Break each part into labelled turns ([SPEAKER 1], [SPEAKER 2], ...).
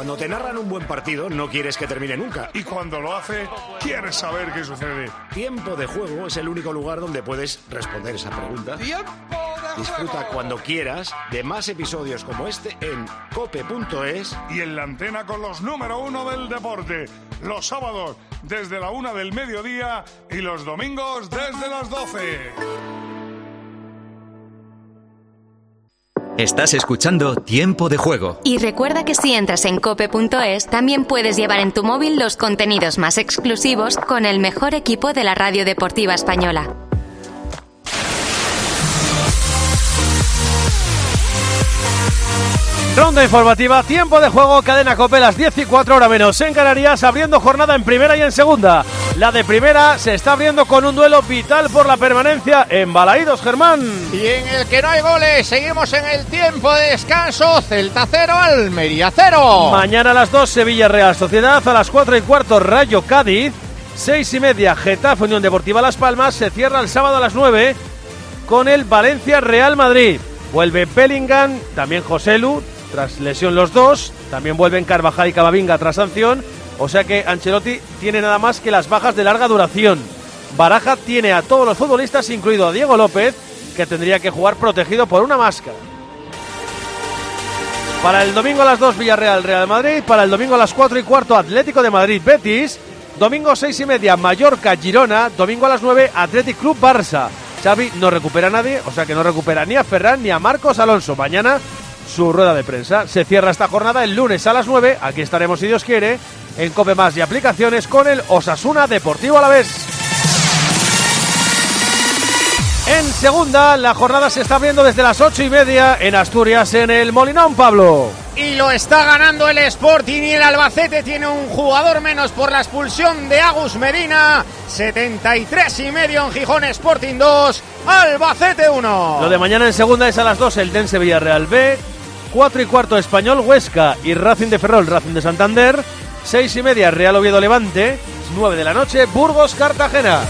[SPEAKER 1] Cuando te narran un buen partido, no quieres que termine nunca.
[SPEAKER 2] Y cuando lo hace, quieres saber qué sucede.
[SPEAKER 1] Tiempo de juego es el único lugar donde puedes responder esa pregunta. Disfruta cuando quieras de más episodios como este en cope.es
[SPEAKER 2] Y en la antena con los número uno del deporte. Los sábados desde la una del mediodía y los domingos desde las 12.
[SPEAKER 3] Estás escuchando Tiempo de Juego.
[SPEAKER 4] Y recuerda que si entras en cope.es, también puedes llevar en tu móvil los contenidos más exclusivos con el mejor equipo de la radio deportiva española.
[SPEAKER 5] Ronda informativa, tiempo de juego, cadena Cope, las 10 y 4 horas menos en Canarias, abriendo jornada en primera y en segunda. La de primera se está abriendo con un duelo vital por la permanencia en Balaídos, Germán.
[SPEAKER 6] Y en el que no hay goles, seguimos en el tiempo de descanso. Celta 0, Almería 0.
[SPEAKER 5] Mañana a las 2, Sevilla Real Sociedad, a las 4 y cuarto, Rayo Cádiz, 6 y media, Getafe Unión Deportiva Las Palmas, se cierra el sábado a las 9 con el Valencia Real Madrid. Vuelve Bellingham, también Joselu, tras lesión los dos. También vuelven Carvajal y Camavinga tras sanción. O sea que Ancelotti tiene nada más que las bajas de larga duración. Baraja tiene a todos los futbolistas, incluido a Diego López, que tendría que jugar protegido por una máscara. Para el domingo a las 2 Villarreal Real Madrid, para el domingo a las 4 y cuarto Atlético de Madrid Betis, domingo 6 y media Mallorca Girona, domingo a las 9 Athletic Club Barça. Xavi no recupera a nadie, o sea que no recupera ni a Ferran ni a Marcos Alonso. Mañana su rueda de prensa. Se cierra esta jornada el lunes a las 9. Aquí estaremos, si Dios quiere, en Cope Más y aplicaciones con el Osasuna Deportivo a la vez. En segunda, la jornada se está abriendo desde las ocho y media en Asturias, en el Molinón, Pablo.
[SPEAKER 6] Y lo está ganando el Sporting y el Albacete tiene un jugador menos por la expulsión de Agus Medina. 73 y medio en Gijón Sporting 2, Albacete 1.
[SPEAKER 5] Lo de mañana en segunda es a las 2 el Dense Villarreal B, 4 y cuarto Español Huesca y Racing de Ferrol, Racing de Santander, 6 y media Real Oviedo Levante, 9 de la noche Burgos Cartagena.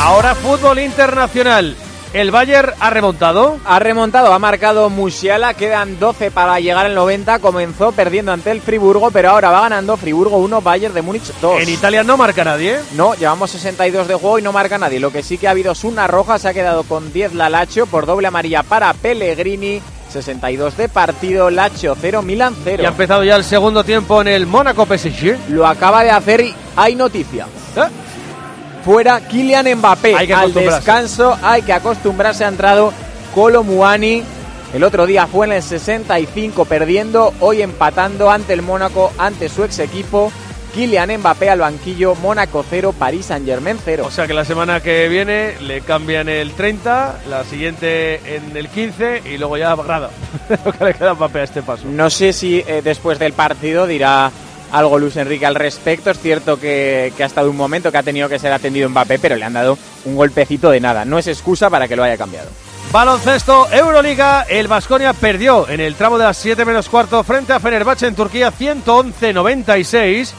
[SPEAKER 5] Ahora fútbol internacional. ¿El Bayern ha remontado?
[SPEAKER 7] Ha remontado, ha marcado Musiala, quedan 12 para llegar al 90, comenzó perdiendo ante el Friburgo, pero ahora va ganando Friburgo 1, Bayern de Múnich 2.
[SPEAKER 5] En Italia no marca nadie.
[SPEAKER 7] No, llevamos 62 de juego y no marca nadie. Lo que sí que ha habido es una roja, se ha quedado con 10 la Lazio por doble amarilla para Pellegrini. 62 de partido, Lazio 0, Milan 0.
[SPEAKER 5] Y ha empezado ya el segundo tiempo en el Mónaco PSG.
[SPEAKER 7] Lo acaba de hacer y hay noticia.
[SPEAKER 5] ¿Eh?
[SPEAKER 7] Fuera Kylian Mbappé.
[SPEAKER 5] Hay que
[SPEAKER 7] Al descanso hay que acostumbrarse. Ha entrado Colo Muani. El otro día fue en el 65 perdiendo, hoy empatando ante el Mónaco, ante su ex equipo. Kylian Mbappé al banquillo, Mónaco 0, París Saint Germain 0.
[SPEAKER 5] O sea que la semana que viene le cambian el 30, la siguiente en el 15 y luego ya grada. Lo que le queda a Mbappé a este paso.
[SPEAKER 7] No sé si eh, después del partido dirá algo Luis Enrique al respecto. Es cierto que, que ha estado un momento que ha tenido que ser atendido Mbappé, pero le han dado un golpecito de nada. No es excusa para que lo haya cambiado.
[SPEAKER 5] Baloncesto, Euroliga, el Vasconia perdió en el tramo de las 7 menos cuarto frente a Fenerbahce en Turquía 111-96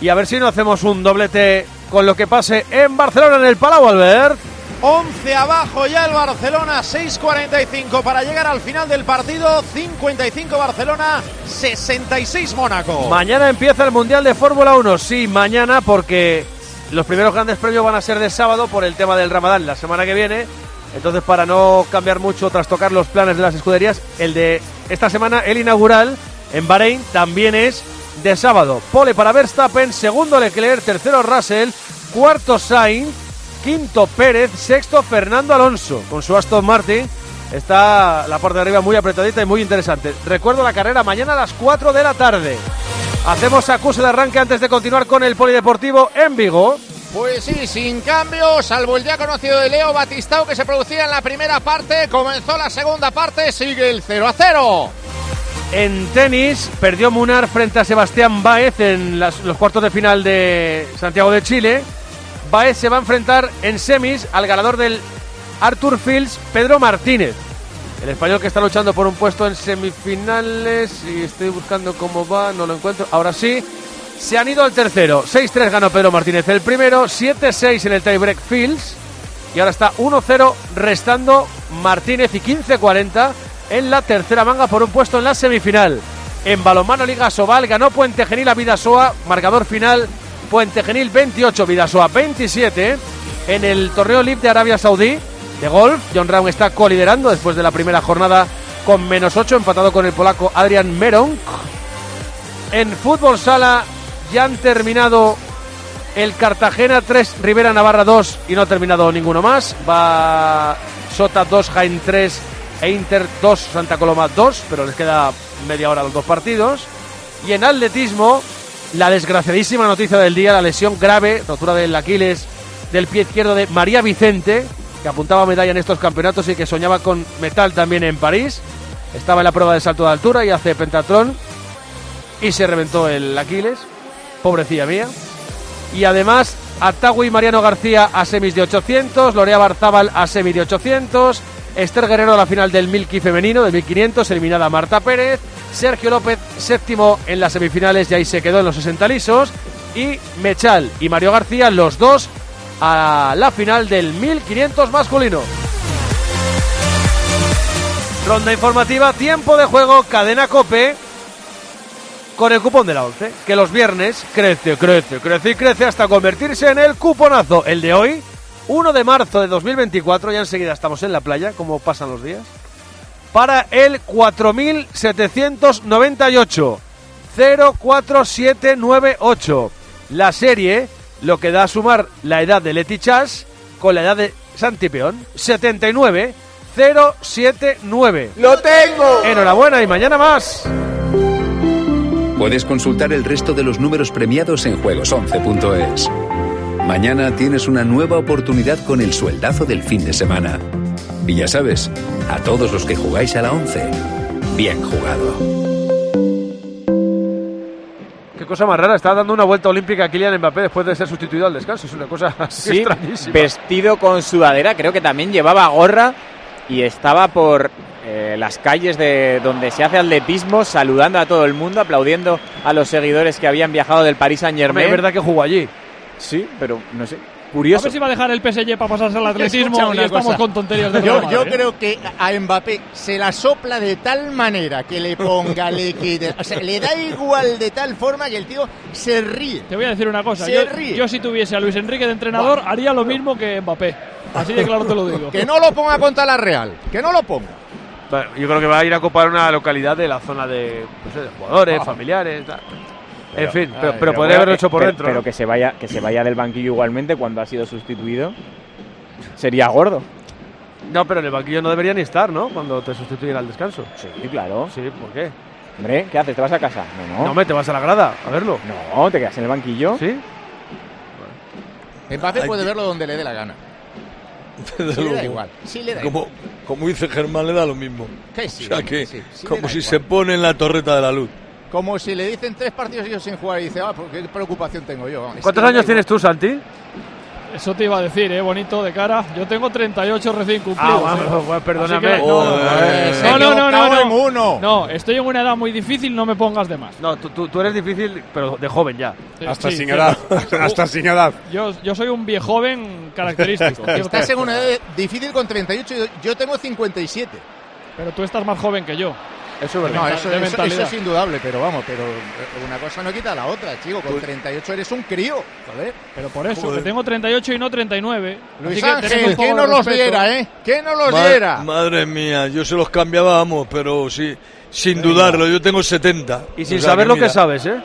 [SPEAKER 5] y a ver si no hacemos un doblete con lo que pase en Barcelona en el Palau Albert.
[SPEAKER 6] 11 abajo ya el Barcelona, 6.45 para llegar al final del partido, 55 Barcelona, 66 Mónaco.
[SPEAKER 5] Mañana empieza el Mundial de Fórmula 1, sí, mañana porque los primeros grandes premios van a ser de sábado por el tema del Ramadán la semana que viene. Entonces, para no cambiar mucho tras tocar los planes de las escuderías, el de esta semana, el inaugural en Bahrein, también es de sábado. Pole para Verstappen, segundo Leclerc, tercero Russell, cuarto Sainz, quinto Pérez, sexto Fernando Alonso. Con su Aston Martin está la parte de arriba muy apretadita y muy interesante. Recuerdo la carrera mañana a las 4 de la tarde. Hacemos acuse de arranque antes de continuar con el polideportivo en Vigo.
[SPEAKER 6] Pues sí, sin cambio, salvo el ya conocido de Leo Batistao que se producía en la primera parte, comenzó la segunda parte, sigue el 0 a 0.
[SPEAKER 5] En tenis, perdió Munar frente a Sebastián Baez en los cuartos de final de Santiago de Chile. Baez se va a enfrentar en semis al ganador del Arthur Fields, Pedro Martínez. El español que está luchando por un puesto en semifinales estoy buscando cómo va, no lo encuentro. Ahora sí, se han ido al tercero. 6-3 ganó Pedro Martínez el primero, 7-6 en el tiebreak Fields y ahora está 1-0 restando Martínez y 15-40 en la tercera manga por un puesto en la semifinal. En balonmano Liga Sobal ganó Puente Genil a Vidasoa, marcador final Puente Genil 28, Vidasoa 27. En el torneo LIB de Arabia Saudí de golf, John Brown está coliderando después de la primera jornada con menos 8, empatado con el polaco Adrian Meron. En fútbol sala ya han terminado el Cartagena 3, Rivera Navarra 2 y no ha terminado ninguno más. Va Sota 2, Jaén 3 e Inter 2, Santa Coloma 2, pero les queda media hora los dos partidos. Y en atletismo, la desgraciadísima noticia del día, la lesión grave, rotura del Aquiles del pie izquierdo de María Vicente, que apuntaba medalla en estos campeonatos y que soñaba con metal también en París. Estaba en la prueba de salto de altura y hace pentatlón y se reventó el Aquiles. Pobrecilla mía. Y además, Atagui Mariano García a semis de 800, Lorea Barzábal a semis de 800, Esther Guerrero a la final del 1000 femenino, del 1500, eliminada Marta Pérez, Sergio López séptimo en las semifinales y ahí se quedó en los 60 lisos, y Mechal y Mario García, los dos a la final del 1500 masculino. Ronda informativa, tiempo de juego, cadena cope con el cupón de la 11, que los viernes crece, crece, crece y crece hasta convertirse en el cuponazo. El de hoy, 1 de marzo de 2024, ya enseguida estamos en la playa, como pasan los días, para el 4798 04798. La serie, lo que da a sumar la edad de Leti Chas con la edad de Santipeón, 79 079.
[SPEAKER 7] ¡Lo tengo!
[SPEAKER 5] Enhorabuena y mañana más.
[SPEAKER 3] Puedes consultar el resto de los números premiados en juegos11.es. Mañana tienes una nueva oportunidad con el sueldazo del fin de semana. Y ya sabes, a todos los que jugáis a la 11, bien jugado.
[SPEAKER 5] Qué cosa más rara, está dando una vuelta olímpica a Kylian Mbappé después de ser sustituido al descanso. Es una cosa así
[SPEAKER 7] Sí,
[SPEAKER 5] extrañísima.
[SPEAKER 7] vestido con sudadera, creo que también llevaba gorra y estaba por eh, las calles de donde se hace atletismo, saludando a todo el mundo, aplaudiendo a los seguidores que habían viajado del Paris Saint
[SPEAKER 5] Hombre,
[SPEAKER 7] Germain.
[SPEAKER 5] es verdad que jugó allí.
[SPEAKER 7] Sí, pero no sé,
[SPEAKER 8] A
[SPEAKER 7] curioso.
[SPEAKER 8] ver si va a dejar el PSG para pasarse al atletismo y estamos
[SPEAKER 9] cosa.
[SPEAKER 8] con tonterías de
[SPEAKER 9] Yo, yo
[SPEAKER 8] ¿eh?
[SPEAKER 9] creo que a Mbappé se la sopla de tal manera que le ponga, le quite. O sea, le da igual de tal forma que el tío se ríe.
[SPEAKER 8] Te voy a decir una cosa.
[SPEAKER 9] Se
[SPEAKER 8] Yo,
[SPEAKER 9] ríe.
[SPEAKER 8] yo si tuviese a Luis Enrique de entrenador haría lo mismo que Mbappé. Así de claro te lo digo.
[SPEAKER 9] Que no lo ponga contra la Real. Que no lo ponga.
[SPEAKER 5] Bueno, Yo creo que va a ir a ocupar una localidad de la zona de, no sé, de jugadores,
[SPEAKER 9] Ah.
[SPEAKER 5] familiares. tal. En fin, pero,
[SPEAKER 9] ay,
[SPEAKER 5] pero
[SPEAKER 9] pero
[SPEAKER 5] podría haberlo hecho por
[SPEAKER 7] pero-
[SPEAKER 5] dentro.
[SPEAKER 7] Pero
[SPEAKER 5] ¿no?
[SPEAKER 7] que se vaya, que se vaya del banquillo igualmente cuando ha sido sustituido. Sería gordo.
[SPEAKER 5] No, pero en el banquillo no debería ni estar, ¿no? Cuando te sustituyen al descanso.
[SPEAKER 7] Sí, claro.
[SPEAKER 5] Sí, ¿por qué?
[SPEAKER 7] Hombre, ¿qué haces? ¿Te vas a casa? No,
[SPEAKER 5] No,
[SPEAKER 7] no.
[SPEAKER 5] me te vas a la grada a verlo.
[SPEAKER 7] No, te quedas en el banquillo.
[SPEAKER 5] ¿Sí?
[SPEAKER 9] Mbappé puede verlo donde le dé la gana.
[SPEAKER 10] Desde
[SPEAKER 9] Sí le da
[SPEAKER 10] luego.
[SPEAKER 9] igual. Sí le da
[SPEAKER 10] como,
[SPEAKER 9] igual.
[SPEAKER 10] como dice Germán, le da lo mismo.
[SPEAKER 9] Que sí,
[SPEAKER 10] o sea que,
[SPEAKER 9] sí, sí le
[SPEAKER 10] como si
[SPEAKER 9] igual.
[SPEAKER 10] se pone en la torreta de la luz.
[SPEAKER 9] Como si le dicen tres partidos ellos sin jugar y dice, ah, pues qué preocupación tengo yo. Es
[SPEAKER 5] ¿Cuántos años tienes tú, Santi?
[SPEAKER 8] Eso te iba a decir, ¿eh? Bonito de cara. Yo tengo 38 recién cumplidos.
[SPEAKER 5] Ah,
[SPEAKER 8] ¿eh?
[SPEAKER 5] bueno, bueno, perdóname.
[SPEAKER 8] Así que- no, no, no, no, no, no,
[SPEAKER 9] uno.
[SPEAKER 8] No, estoy en una edad muy difícil, no me pongas de más.
[SPEAKER 5] No, tú, tú- tú eres difícil, pero de joven ya.
[SPEAKER 8] Sí,
[SPEAKER 2] Hasta
[SPEAKER 8] sí,
[SPEAKER 2] sin edad. Hasta sin edad.
[SPEAKER 8] Yo, yo soy un viejoven característico.
[SPEAKER 9] Estás en una edad difícil con 38 y yo tengo 57.
[SPEAKER 8] Pero tú estás más joven que yo.
[SPEAKER 5] Eso es verdad.
[SPEAKER 9] No, eso,
[SPEAKER 8] de
[SPEAKER 9] eso- eso es indudable, pero vamos, pero eh, una cosa no quita la otra, chico. Con 38 eres un crío, joder.
[SPEAKER 8] Pero por eso,
[SPEAKER 10] Joder.
[SPEAKER 8] que tengo 38 y no 39.
[SPEAKER 9] Luis
[SPEAKER 8] que
[SPEAKER 9] Ángel, que
[SPEAKER 8] de
[SPEAKER 9] no los diera, ¿eh? Que no los
[SPEAKER 10] Ma-
[SPEAKER 9] diera.
[SPEAKER 10] Madre mía, yo se los cambiaba, vamos, pero sí, sin dudarlo, yo tengo 70.
[SPEAKER 5] Y sin
[SPEAKER 10] O sea
[SPEAKER 5] saber lo
[SPEAKER 10] mira,
[SPEAKER 5] que sabes, ¿eh?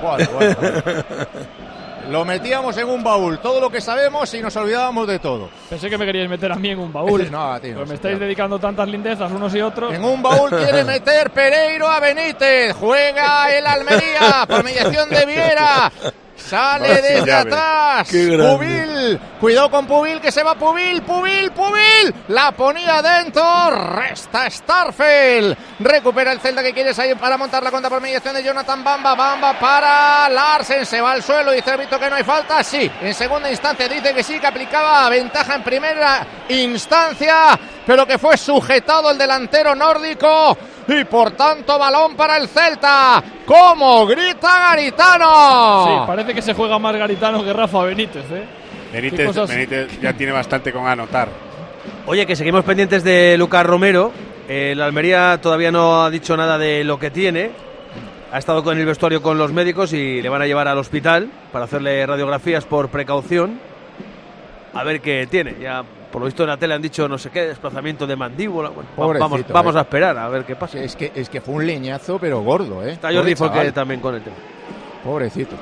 [SPEAKER 9] Bueno, bueno, bueno. Lo metíamos en un baúl, todo lo que sabemos y nos olvidábamos de todo.
[SPEAKER 8] Pensé que me queríais meter a mí en un baúl.
[SPEAKER 9] No, no,
[SPEAKER 8] Pues me estáis dedicando tantas lindezas unos y otros.
[SPEAKER 9] En un baúl quiere meter Pereiro a Benítez. Juega el Almería por mediación de Viera. Sale desde
[SPEAKER 2] llave.
[SPEAKER 9] atrás. Pubil. Cuidado con Pubil que se va Pubil. Pubil, Pubil. La ponía dentro. Resta Starfel. Recupera el Celta que quiere salir para montar la contra por mediación de Jonathan Bamba. Bamba para Larsen. Se va al suelo. Dice el árbitro que no hay falta. Sí. En segunda instancia dice que sí, que aplicaba ventaja en primera instancia. Pero que fue sujetado el delantero nórdico. Y por tanto, balón para el Celta. ¡Cómo grita Garitano!
[SPEAKER 8] Sí, parece que se juega más Garitano que Rafa Benítez, ¿eh?
[SPEAKER 2] Benítez,
[SPEAKER 8] cosas-
[SPEAKER 2] Benítez ya tiene bastante con anotar.
[SPEAKER 5] Oye, que seguimos pendientes de Lucas Romero. La Almería todavía no ha dicho nada de lo que tiene. ha estado con el vestuario con los médicos y le van a llevar al hospital para hacerle radiografías por precaución. A ver qué tiene. Ya por lo visto en la tele han dicho no sé qué, desplazamiento de mandíbula. Bueno, vamos, vamos
[SPEAKER 9] eh.
[SPEAKER 5] a esperar a ver qué pasa.
[SPEAKER 9] Es que, es que fue un leñazo, pero gordo, ¿eh?
[SPEAKER 5] Está Jordi
[SPEAKER 9] Pobre chaval.
[SPEAKER 5] también con el tema.
[SPEAKER 9] Pobrecito.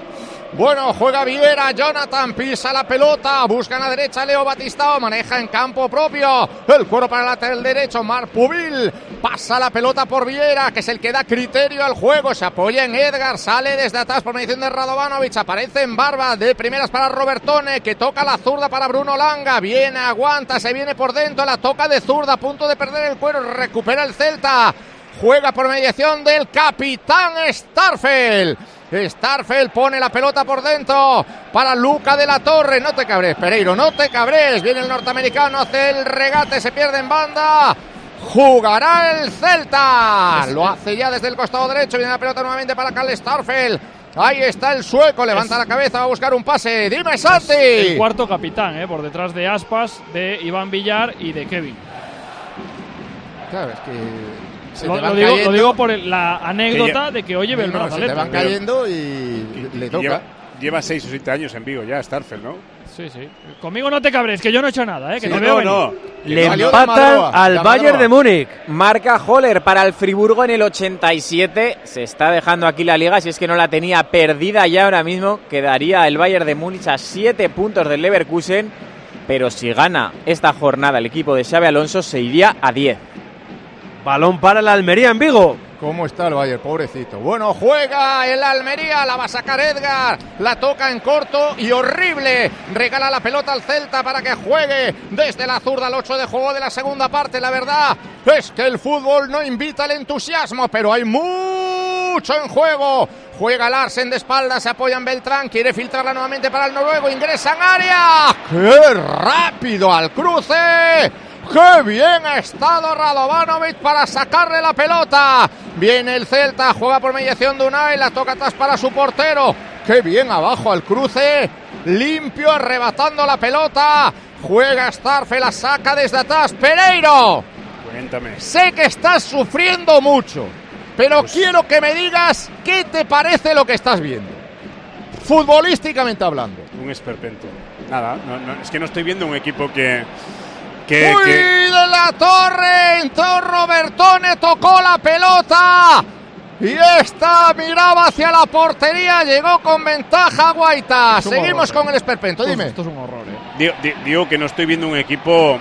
[SPEAKER 9] Bueno, juega Viera, Jonathan pisa la pelota, busca en la derecha Leo Batistao, maneja en campo propio, el cuero para el lateral derecho, Mar Pubil, pasa la pelota por Viera, que es el que da criterio al juego, se apoya en Edgar, sale desde atrás por medición de Radovanovic, aparece en barba, de primeras para Robertone, que toca la zurda para Bruno Langa, viene, aguanta, se viene por dentro, la toca de zurda, a punto de perder el cuero, recupera el Celta, juega por mediación del capitán Starfel. Starfel pone la pelota por dentro para Luca de la Torre. No te cabres, Pereiro, no te cabres. Viene el norteamericano, hace el regate, se pierde en banda. Jugará el Celta. Lo hace ya desde el costado derecho. Viene la pelota nuevamente para Cal Starfel. Ahí está el sueco, levanta la cabeza, va a buscar un pase. Dime, Santi.
[SPEAKER 8] El cuarto capitán, ¿eh? por detrás de Aspas, de Iván Villar y de Kevin.
[SPEAKER 9] Claro, es que se
[SPEAKER 8] Lo,
[SPEAKER 9] te
[SPEAKER 8] lo
[SPEAKER 9] van
[SPEAKER 8] digo, lo
[SPEAKER 9] cayendo.
[SPEAKER 8] digo por el- la anécdota
[SPEAKER 11] ya-
[SPEAKER 8] de que hoy lleve el
[SPEAKER 9] No, no, se
[SPEAKER 8] brazalete.
[SPEAKER 9] te van cayendo y le toca.
[SPEAKER 11] Lleva, lleva seis o siete años en Vigo ya, Starfel, ¿no?
[SPEAKER 8] Sí, sí. Conmigo no te cabres, que yo no he hecho nada, ¿eh? que
[SPEAKER 11] Sí,
[SPEAKER 8] te
[SPEAKER 11] no,
[SPEAKER 8] veo
[SPEAKER 11] no.
[SPEAKER 5] Le empatan al Bayern de Múnich.
[SPEAKER 7] Marca Holler para el Friburgo en el 87. Se está dejando aquí la liga. Si es que no la tenía perdida ya ahora mismo, quedaría el Bayern de Múnich a 7 puntos del Leverkusen. Pero si gana esta jornada el equipo de Xavi Alonso, se iría a 10.
[SPEAKER 5] Balón para la Almería en Vigo.
[SPEAKER 9] ¿Cómo está el Bayern? Pobrecito. Bueno, juega el Almería, la va a sacar Edgar, la toca en corto y horrible. Regala la pelota al Celta para que juegue desde la zurda al 8 de juego de la segunda parte. La verdad es que el fútbol no invita al entusiasmo, pero hay mucho en juego. Juega Larsen de espalda, se apoya en Beltrán, quiere filtrarla nuevamente para el noruego, ingresa en área. ¡Qué rápido al cruce! ¡Qué bien ha estado Radovanovic para sacarle la pelota! Viene el Celta, juega por mediación de Unai, la toca atrás para su portero. ¡Qué bien abajo al cruce! Limpio, arrebatando la pelota. Juega Starfe, la saca desde atrás. ¡Pereiro!
[SPEAKER 11] Cuéntame.
[SPEAKER 9] Sé que estás sufriendo mucho, pero quiero que me digas qué te parece lo que estás viendo. Futbolísticamente hablando.
[SPEAKER 11] Un esperpento. Nada, no, no, es que no estoy viendo un equipo que. Que,
[SPEAKER 9] ¡Uy, de la torre! Entró Robertone, tocó la pelota. Y esta miraba hacia la portería, llegó con ventaja Guaita. Seguimos
[SPEAKER 8] horror,
[SPEAKER 9] con el esperpento, dime.
[SPEAKER 8] Esto es un horror, ¿eh?
[SPEAKER 11] digo, di- digo que no estoy viendo un equipo eh,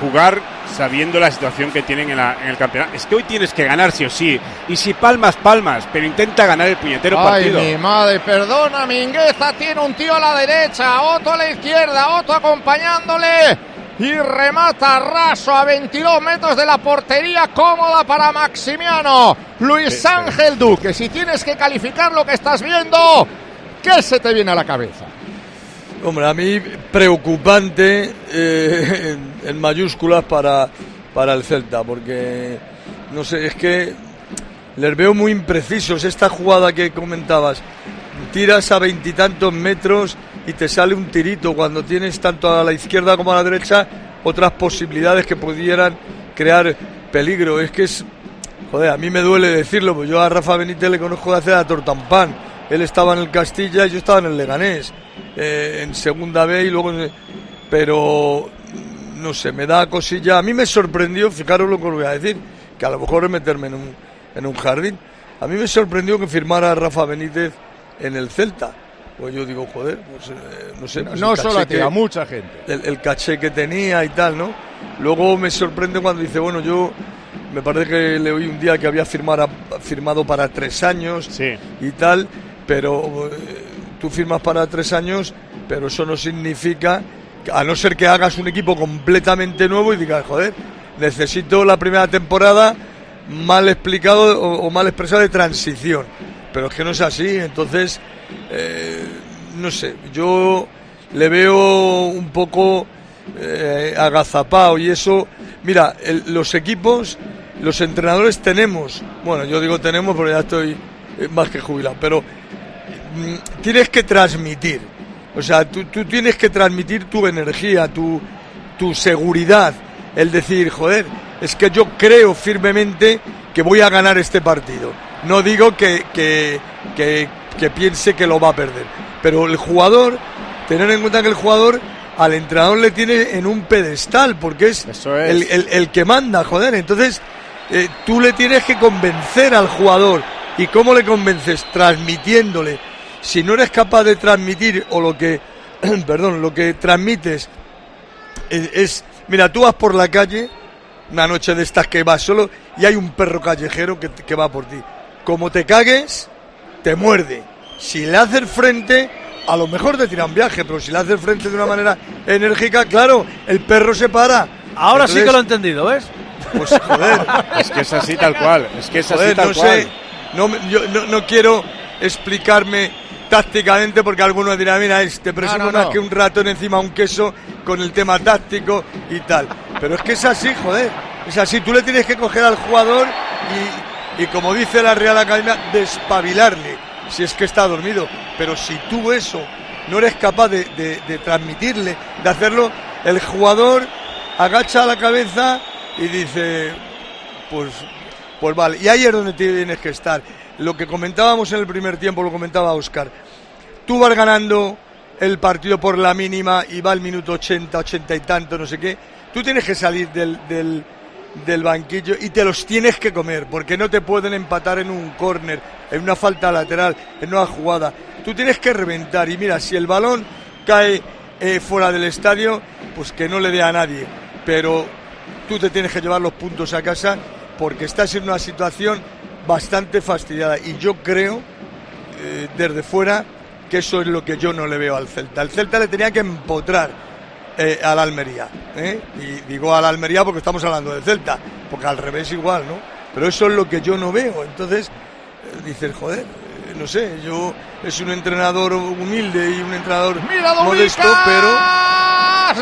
[SPEAKER 11] jugar sabiendo la situación que tienen en, la- en el campeonato. Es que hoy tienes que ganar sí o sí. Y si palmas, palmas, pero intenta ganar el puñetero
[SPEAKER 9] Ay,
[SPEAKER 11] partido.
[SPEAKER 9] mi madre, perdona, Mingueza tiene un tío a la derecha, Otto a la izquierda, Otto acompañándole. Y remata raso a 22 metros de la portería cómoda para Maximiano. Luis. Ángel Duque, si tienes que calificar lo que estás viendo, ¿qué se te viene a la cabeza?
[SPEAKER 10] Hombre, a mí preocupante eh, en, en mayúsculas para, para el Celta, porque no sé, es que les veo muy imprecisos. Esta jugada que comentabas, tiras a veintitantos metros y te sale un tirito cuando tienes tanto a la izquierda como a la derecha otras posibilidades que pudieran crear peligro. Es que es, joder, a mí me duele decirlo, pues yo a Rafa Benítez le conozco de hacer a Tortampán. Él estaba en el Castilla y yo estaba en el Leganés, eh, en segunda B y luego, pero no sé, me da cosilla. A mí me sorprendió, fijaros lo que os voy a decir, que a lo mejor es meterme en un, en un jardín. A mí me sorprendió que firmara Rafa Benítez en el Celta. Pues yo digo, joder, pues eh, no sé. pues
[SPEAKER 9] no solo a ti, mucha gente.
[SPEAKER 10] el, el caché que tenía y tal, ¿no? Luego me sorprende cuando dice, bueno, yo me parece que le oí un día que había firmara- firmado para tres años
[SPEAKER 11] Sí.
[SPEAKER 10] y tal, pero eh, tú firmas para tres años, pero eso no significa, a no ser que hagas un equipo completamente nuevo y digas, joder, necesito la primera temporada mal explicado o, o mal expresado de transición. Pero es que no es así, entonces, eh, no sé, yo le veo un poco eh, agazapado y eso, mira, los equipos, los entrenadores tenemos, bueno, yo digo tenemos porque ya estoy eh, más que jubilado, pero mm, tienes que transmitir. O sea, tú, tú tienes que transmitir tu energía, tu, tu seguridad. El decir, joder, es que yo creo firmemente que voy a ganar este partido. No digo que, que, que, que piense que lo va a perder. Pero el jugador, tener en cuenta que el jugador al entrenador le tiene en un pedestal, porque es, El, el- el que manda, joder. Entonces, eh, tú le tienes que convencer al jugador. ¿Y cómo le convences? Transmitiéndole. Si no eres capaz de transmitir, o lo que, perdón, lo que transmites es, es- mira, tú vas por la calle, una noche de estas que vas solo, y hay un perro callejero que, que va por ti. Como te cagues, te muerde. Si le haces frente, a lo mejor te tira un viaje, pero si le haces frente de una manera enérgica, claro, el perro se para.
[SPEAKER 5] Ahora sí que lo he entendido, ¿ves?
[SPEAKER 10] Pues joder.
[SPEAKER 11] Es que es así tal cual. Es que es así tal
[SPEAKER 10] no
[SPEAKER 11] cual.
[SPEAKER 10] sé, no, me- yo no, no quiero explicarme tácticamente porque algunos dirán, mira, este presumo
[SPEAKER 9] No, no,
[SPEAKER 10] más
[SPEAKER 9] no.
[SPEAKER 10] que un ratón encima de un queso con el tema táctico y tal. Pero es que es así, joder. Es así, tú le tienes que coger al jugador y, y como dice la Real Academia, despabilarle, si es que está dormido. Pero si tú eso no eres capaz de, de- transmitirle, de hacerlo, el jugador agacha la cabeza y dice, pues, pues vale. Y ahí es donde tienes que estar. Lo que comentábamos en el primer tiempo, lo comentaba Oscar. Tú vas ganando el partido por la mínima y va al minuto 80, 80 y tanto, no sé qué. Tú tienes que salir del, del, del banquillo y te los tienes que comer, porque no te pueden empatar en un córner, en una falta lateral, en una jugada. Tú tienes que reventar y mira, si el balón cae eh, fuera del estadio, pues que no le dé a nadie. Pero tú te tienes que llevar los puntos a casa porque estás en una situación bastante fastidiada y yo creo eh, desde fuera que eso es lo que yo no le veo al Celta. Al Celta le tenía que empotrar eh, al Almería. ¿eh? Y digo al Almería porque estamos hablando del Celta, porque al revés igual, ¿no? Pero eso es lo que yo no veo. Entonces, eh, dices, joder, eh, no sé, yo es un entrenador humilde y un entrenador
[SPEAKER 9] Mira,
[SPEAKER 10] modesto, pero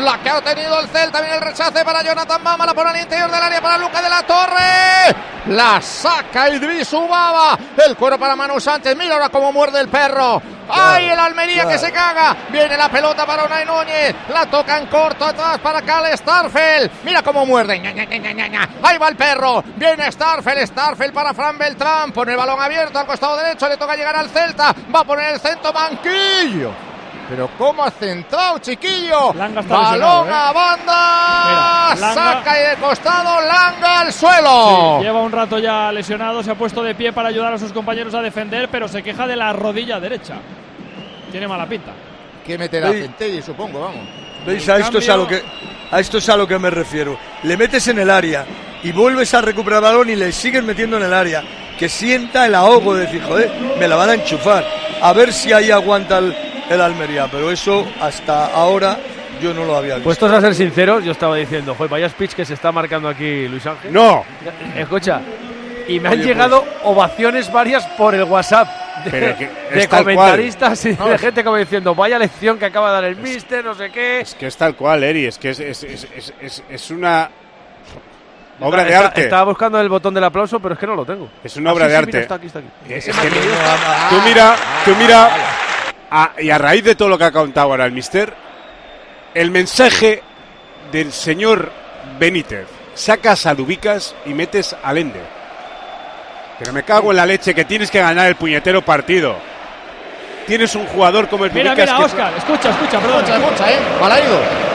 [SPEAKER 9] La que ha tenido el Celta. Viene el rechace para Jonathan Bamba. La pone al interior del área para Luca de la Torre. La saca Idris Ubaba. El cuero para Manu Sánchez. Mira ahora cómo muerde el perro. ¡Ay, el Almería que se caga! Viene la pelota para Unai Núñez. La toca en corto atrás para Cal Starfel. Mira cómo muerde. Ña, Ña, Ña. Ahí va el perro. Viene Starfel. Starfel para Fran Beltrán. Pone el balón abierto al costado derecho. Le toca llegar al Celta. Va a poner el centro banquillo. Pero cómo ha centrado, chiquillo.
[SPEAKER 8] Langa está
[SPEAKER 9] Balón
[SPEAKER 8] ¿eh?
[SPEAKER 9] a banda.
[SPEAKER 8] Mira, Langa-
[SPEAKER 9] Saca y de costado. Langa al suelo.
[SPEAKER 8] Sí, lleva un rato ya lesionado, se ha puesto de pie para ayudar a sus compañeros a defender, pero se queja de la rodilla derecha. Tiene mala pinta.
[SPEAKER 9] Que meterá
[SPEAKER 10] Sí.
[SPEAKER 9] Centelli, supongo, vamos.
[SPEAKER 10] ¿Veis? A esto, es a, lo
[SPEAKER 8] cambio-
[SPEAKER 10] que, a esto es a lo que me refiero. Le metes en el área y vuelves a recuperar balón y le sigues metiendo en el área. Que sienta el ahogo de decir, joder, me la van a enchufar. A ver si ahí aguanta el, el Almería. Pero eso hasta ahora yo no lo había visto.
[SPEAKER 5] Puestos a ser sinceros, yo estaba diciendo, joder, vaya speech que se está marcando aquí Luis Ángel.
[SPEAKER 11] No,
[SPEAKER 5] Escucha, y me
[SPEAKER 10] Oye,
[SPEAKER 5] han llegado ovaciones varias por el WhatsApp de,
[SPEAKER 11] Pero que
[SPEAKER 5] de
[SPEAKER 11] es
[SPEAKER 5] comentaristas y de gente como diciendo, vaya lección que acaba de dar el mister, no sé qué.
[SPEAKER 11] es que es tal cual, Eri. Es que es, es, es, es, es- es una obra de arte.
[SPEAKER 5] Estaba buscando el botón del aplauso, pero es que no lo tengo.
[SPEAKER 11] Es una obra de arte.
[SPEAKER 5] está aquí, está aquí.
[SPEAKER 11] Es que tú mira, tú mira, a- y a raíz de todo lo que ha contado ahora el mister, el mensaje del señor Benítez, sacas a Dubicas y metes al Ende. Pero me cago en la leche que tienes que ganar el puñetero partido. Tienes un jugador como el
[SPEAKER 8] Mira,
[SPEAKER 11] Dubicas
[SPEAKER 8] mira,
[SPEAKER 11] que-
[SPEAKER 8] Oscar, escucha, escucha, perdón.
[SPEAKER 9] Escucha, escucha, ¿eh? Balaído. Benítez vete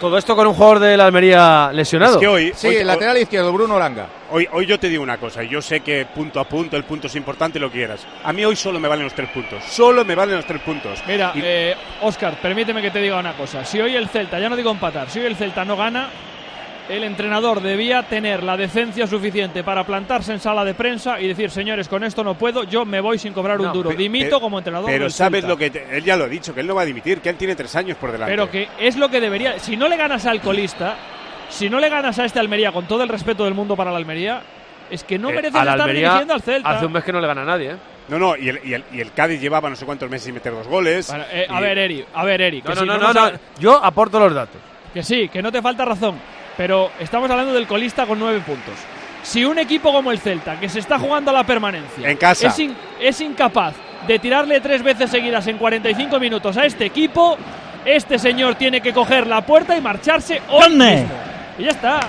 [SPEAKER 5] Todo esto con un jugador de la Almería lesionado.
[SPEAKER 11] Es que hoy,
[SPEAKER 9] Sí,
[SPEAKER 11] hoy-
[SPEAKER 9] el lateral izquierdo, Bruno Langa.
[SPEAKER 11] Hoy, hoy yo te digo una cosa, y yo sé que punto a punto, el punto es importante, lo quieras. A mí hoy solo me valen los tres puntos, solo me valen los tres puntos.
[SPEAKER 8] Mira,
[SPEAKER 11] Y-
[SPEAKER 8] eh, Oscar, permíteme que te diga una cosa. Si hoy el Celta, ya no digo empatar, si hoy el Celta no gana, el entrenador debía tener la decencia suficiente para plantarse en sala de prensa y decir, señores, con esto no puedo, yo me voy sin cobrar un
[SPEAKER 5] No,
[SPEAKER 8] duro. Dimito como entrenador.
[SPEAKER 11] Pero sabes
[SPEAKER 8] Celta".
[SPEAKER 11] lo que te- él ya lo ha dicho, que él no va a dimitir, que él tiene tres años por delante.
[SPEAKER 8] Pero que es lo que debería. Si no le ganas al colista, si no le ganas a este Almería con todo el respeto del mundo para la Almería, es que no
[SPEAKER 5] Eh,
[SPEAKER 8] mereces estar
[SPEAKER 5] Almería
[SPEAKER 8] dirigiendo al Celta.
[SPEAKER 5] Hace un mes que no le gana a nadie, ¿eh?
[SPEAKER 11] No, no, y el, y, el, y el Cádiz llevaba no sé cuántos meses sin meter dos goles.
[SPEAKER 8] Bueno, eh, a ver, Eri, a ver, Eri.
[SPEAKER 5] No,
[SPEAKER 8] que
[SPEAKER 5] no,
[SPEAKER 8] si
[SPEAKER 5] no, no,
[SPEAKER 8] a-
[SPEAKER 5] no. Yo aporto los datos.
[SPEAKER 8] Que sí, que no te falta razón. Pero estamos hablando del colista con nueve puntos. Si un equipo como el Celta, que se está jugando a la permanencia,
[SPEAKER 11] En casa.
[SPEAKER 8] Es, in- es incapaz de tirarle tres veces seguidas en 45 minutos a este equipo, este señor tiene que coger la puerta y marcharse hoy mismo. Y ya está.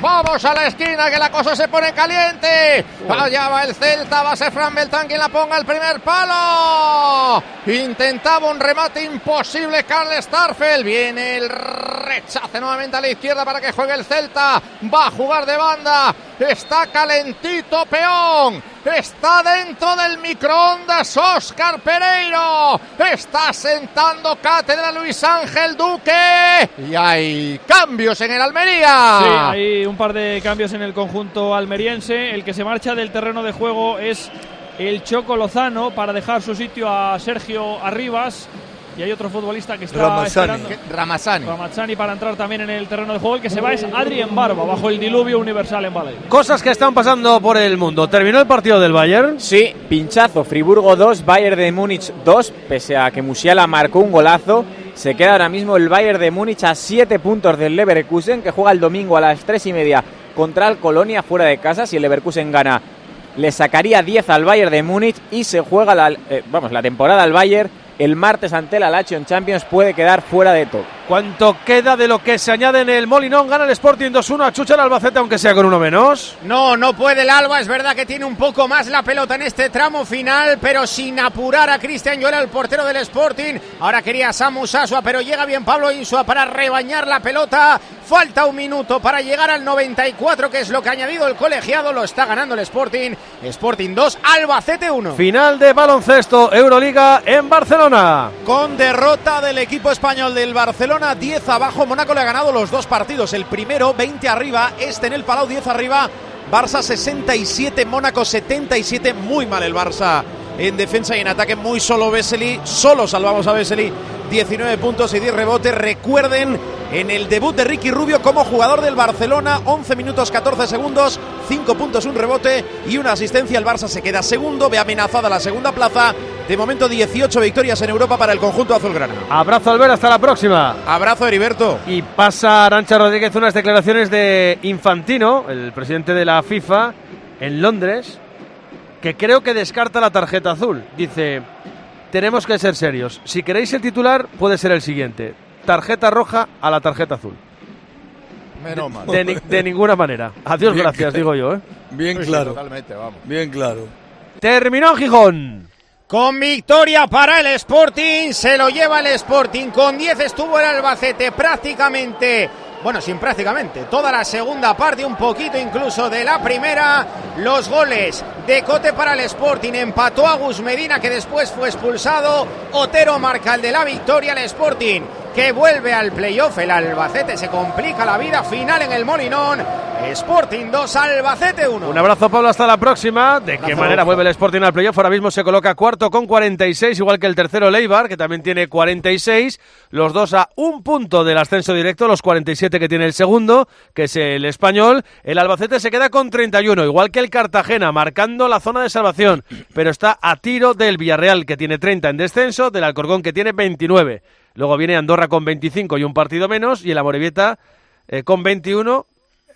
[SPEAKER 9] Vamos a la esquina que la cosa se pone caliente. Allá va el Celta, va a ser Fran Beltrán quien la ponga el primer palo. Intentaba un remate imposible Carl Starfel. Viene el rechace nuevamente a la izquierda para que juegue el Celta. Va a jugar de banda. Está calentito Peón. Está dentro del microondas Oscar Pereiro. Está sentando cátedra Luis Ángel Duque. Y hay cambios en el Almería.
[SPEAKER 8] Sí, hay un par de cambios en el conjunto almeriense. El que se marcha del terreno de juego es el Choco Lozano para dejar su sitio a Sergio Arribas. Y hay otro futbolista que está
[SPEAKER 10] Ramazani.
[SPEAKER 8] esperando.
[SPEAKER 9] Ramazani.
[SPEAKER 8] Ramazani para entrar también en el terreno de juego. El que se va es Adrien Barba, bajo el diluvio universal en Valle.
[SPEAKER 5] Cosas que están pasando por el mundo. ¿Terminó el partido del Bayern?
[SPEAKER 7] Sí, pinchazo. Friburgo 2, Bayern de Múnich 2. Pese a que Musiala marcó un golazo, se queda ahora mismo el Bayern de Múnich a 7 puntos del Leverkusen, que juega el domingo a las 3 y media contra el Colonia fuera de casa. Si el Leverkusen gana, le sacaría 10 al Bayern de Múnich y se juega la, eh, vamos, la temporada al Bayern. El martes ante la Lazio en Champions puede quedar fuera de todo.
[SPEAKER 5] ¿Cuánto queda de lo que se añade en el Molinón? Gana el Sporting 2-1 a Chucha el Albacete, aunque sea con uno menos.
[SPEAKER 6] No, no puede el Alba. Es verdad que tiene un poco más la pelota en este tramo final, pero sin apurar a Cristian Llora, el portero del Sporting. Ahora quería Samu Sasua, pero llega bien Pablo Insua para rebañar la pelota. Falta un minuto para llegar al 94, que es lo que ha añadido el colegiado. Lo está ganando el Sporting. Sporting 2, Albacete 1.
[SPEAKER 5] Final de baloncesto Euroliga en Barcelona.
[SPEAKER 12] Con derrota del equipo español del Barcelona, 10 abajo. Mónaco le ha ganado los dos partidos. El primero, 20 arriba. Este en el Palau, 10 arriba. Barça 67, Mónaco 77. Muy mal el Barça en defensa y en ataque. Muy solo Vesely. Solo salvamos a Vesely. 19 puntos y 10 rebotes. Recuerden en el debut de Ricky Rubio como jugador del Barcelona. 11 minutos 14 segundos. 5 puntos, un rebote y una asistencia. El Barça se queda segundo. Ve amenazada la segunda plaza. De momento 18 victorias en Europa para el conjunto azulgrana.
[SPEAKER 5] Abrazo Albert, hasta la próxima.
[SPEAKER 12] Abrazo Heriberto.
[SPEAKER 5] Y pasa Arancha Rodríguez unas declaraciones de Infantino, el presidente de la FIFA, en Londres, que creo que descarta la tarjeta azul. Dice, tenemos que ser serios. Si queréis el titular, puede ser el siguiente. Tarjeta roja a la tarjeta azul.
[SPEAKER 12] Menos mal.
[SPEAKER 5] De, ni- de ninguna manera. Adiós,
[SPEAKER 10] Bien
[SPEAKER 5] gracias, digo yo. ¿eh?
[SPEAKER 10] Bien claro.
[SPEAKER 12] totalmente, vamos.
[SPEAKER 10] Bien claro.
[SPEAKER 5] Terminó Gijón.
[SPEAKER 6] Con victoria para el Sporting, se lo lleva el Sporting. Con 10 estuvo el Albacete prácticamente, bueno, sin prácticamente, toda la segunda parte, un poquito incluso de la primera. Los goles de Cote para el Sporting, empató a Gus Medina que después fue expulsado. Otero marca el de la victoria, el Sporting que vuelve al playoff. El Albacete se complica la vida final en el Molinón. Sporting 2, Albacete 1.
[SPEAKER 5] Un abrazo, Pablo, hasta la próxima. ¿De qué manera vuelve el Sporting al playoff? Ahora mismo se coloca cuarto con 46, igual que el tercero Leibar, que también tiene 46. Los dos a un punto del ascenso directo, los 47 que tiene el segundo, que es el español. El Albacete se queda con 31, igual que el Cartagena, marcando la zona de salvación. Pero está a tiro del Villarreal, que tiene 30 en descenso, del Alcorcón, que tiene 29. Luego viene Andorra con 25 y un partido menos, y el Amorebieta eh, con 21.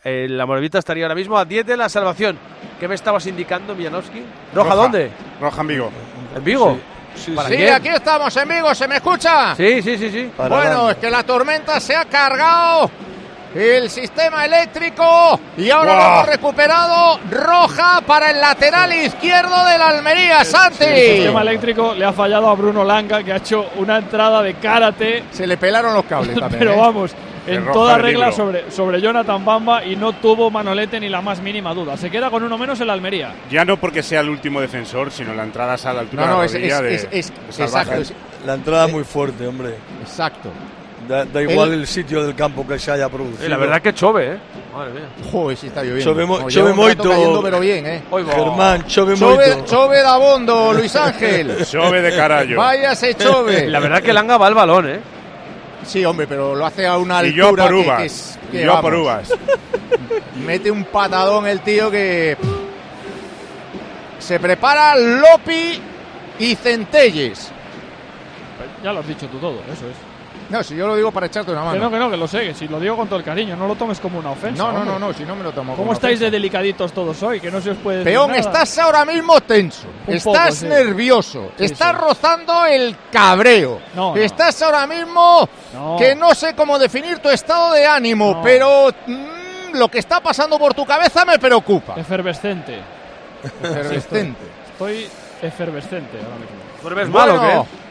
[SPEAKER 5] Eh, la Morevieta estaría ahora mismo a 10 de la salvación. ¿Qué me estabas indicando, Mianowski? ¿Roja, dónde?
[SPEAKER 11] Roja en Vigo.
[SPEAKER 5] ¿En Vigo?
[SPEAKER 10] Sí,
[SPEAKER 9] aquí estamos en Vigo, ¿se me escucha?
[SPEAKER 5] Sí, sí, sí, sí.
[SPEAKER 10] Para
[SPEAKER 9] Bueno, es que la tormenta se ha cargado el sistema eléctrico y ahora lo hemos recuperado. Roja para el lateral izquierdo del Almería, Santi.
[SPEAKER 8] El sistema eléctrico le ha fallado a Bruno Langa, que ha hecho una entrada de karate,
[SPEAKER 9] Se le pelaron los cables también.
[SPEAKER 8] pero
[SPEAKER 9] ¿eh?
[SPEAKER 8] vamos, en toda regla
[SPEAKER 11] libro.
[SPEAKER 8] sobre, sobre Jonathan Bamba y no tuvo Manolete ni la más mínima duda. Se queda con uno menos el Almería.
[SPEAKER 11] Ya no porque sea el último defensor, sino la entrada a la altura
[SPEAKER 9] No, no,
[SPEAKER 11] de
[SPEAKER 9] es,
[SPEAKER 11] la rodilla
[SPEAKER 9] es-
[SPEAKER 11] de,
[SPEAKER 9] es- es-
[SPEAKER 11] de Salvaje.
[SPEAKER 9] exacto, es-
[SPEAKER 10] La entrada es muy fuerte, hombre.
[SPEAKER 9] exacto.
[SPEAKER 10] Da, da igual el sitio del campo que se haya producido.
[SPEAKER 5] Eh, la verdad que chove, ¿eh? Madre mía.
[SPEAKER 9] Joder, sí está lloviendo.
[SPEAKER 10] Chove mo-
[SPEAKER 9] No,
[SPEAKER 10] chove moito.
[SPEAKER 9] cayendo, pero bien, ¿eh?
[SPEAKER 10] Germán, chove
[SPEAKER 9] Chove,
[SPEAKER 10] moito.
[SPEAKER 9] chove de abondo, Luis Ángel.
[SPEAKER 11] Chove de carallo.
[SPEAKER 9] Váyase, chove.
[SPEAKER 5] La verdad que Langa va al balón, ¿eh?
[SPEAKER 9] Sí, hombre, pero lo hace a una
[SPEAKER 11] Y yo
[SPEAKER 9] altura
[SPEAKER 11] por
[SPEAKER 9] que-
[SPEAKER 11] uvas.
[SPEAKER 9] que es-
[SPEAKER 11] Y yo por
[SPEAKER 9] vamos.
[SPEAKER 11] uvas.
[SPEAKER 9] Mete un patadón el tío que. Se prepara Lopi y Centelles.
[SPEAKER 8] Ya lo has dicho tú todo, eso es.
[SPEAKER 9] No, si yo lo digo para echarte una mano.
[SPEAKER 8] Que no, que no, que lo sé, que si lo digo con todo el cariño, no lo tomes como una ofensa.
[SPEAKER 9] No, no, no, no, si no me lo tomo.
[SPEAKER 8] ¿Cómo
[SPEAKER 9] como
[SPEAKER 8] estáis
[SPEAKER 9] ofensa.
[SPEAKER 8] de delicaditos todos hoy? Que no se os puede decir
[SPEAKER 9] Peón,
[SPEAKER 8] nada.
[SPEAKER 9] estás ahora mismo tenso,
[SPEAKER 8] Un
[SPEAKER 9] estás
[SPEAKER 8] poco, sí.
[SPEAKER 9] nervioso,
[SPEAKER 8] Sí,
[SPEAKER 9] estás
[SPEAKER 8] sí.
[SPEAKER 9] rozando el cabreo,
[SPEAKER 8] No, no.
[SPEAKER 9] estás ahora mismo
[SPEAKER 8] No.
[SPEAKER 9] que no sé cómo definir tu estado de ánimo,
[SPEAKER 8] No.
[SPEAKER 9] pero mm, lo que está pasando por tu cabeza me preocupa.
[SPEAKER 8] Efervescente.
[SPEAKER 9] Efervescente.
[SPEAKER 8] Estoy efervescente ahora mismo.
[SPEAKER 5] ¿Duermes mal o
[SPEAKER 9] Bueno,
[SPEAKER 5] qué?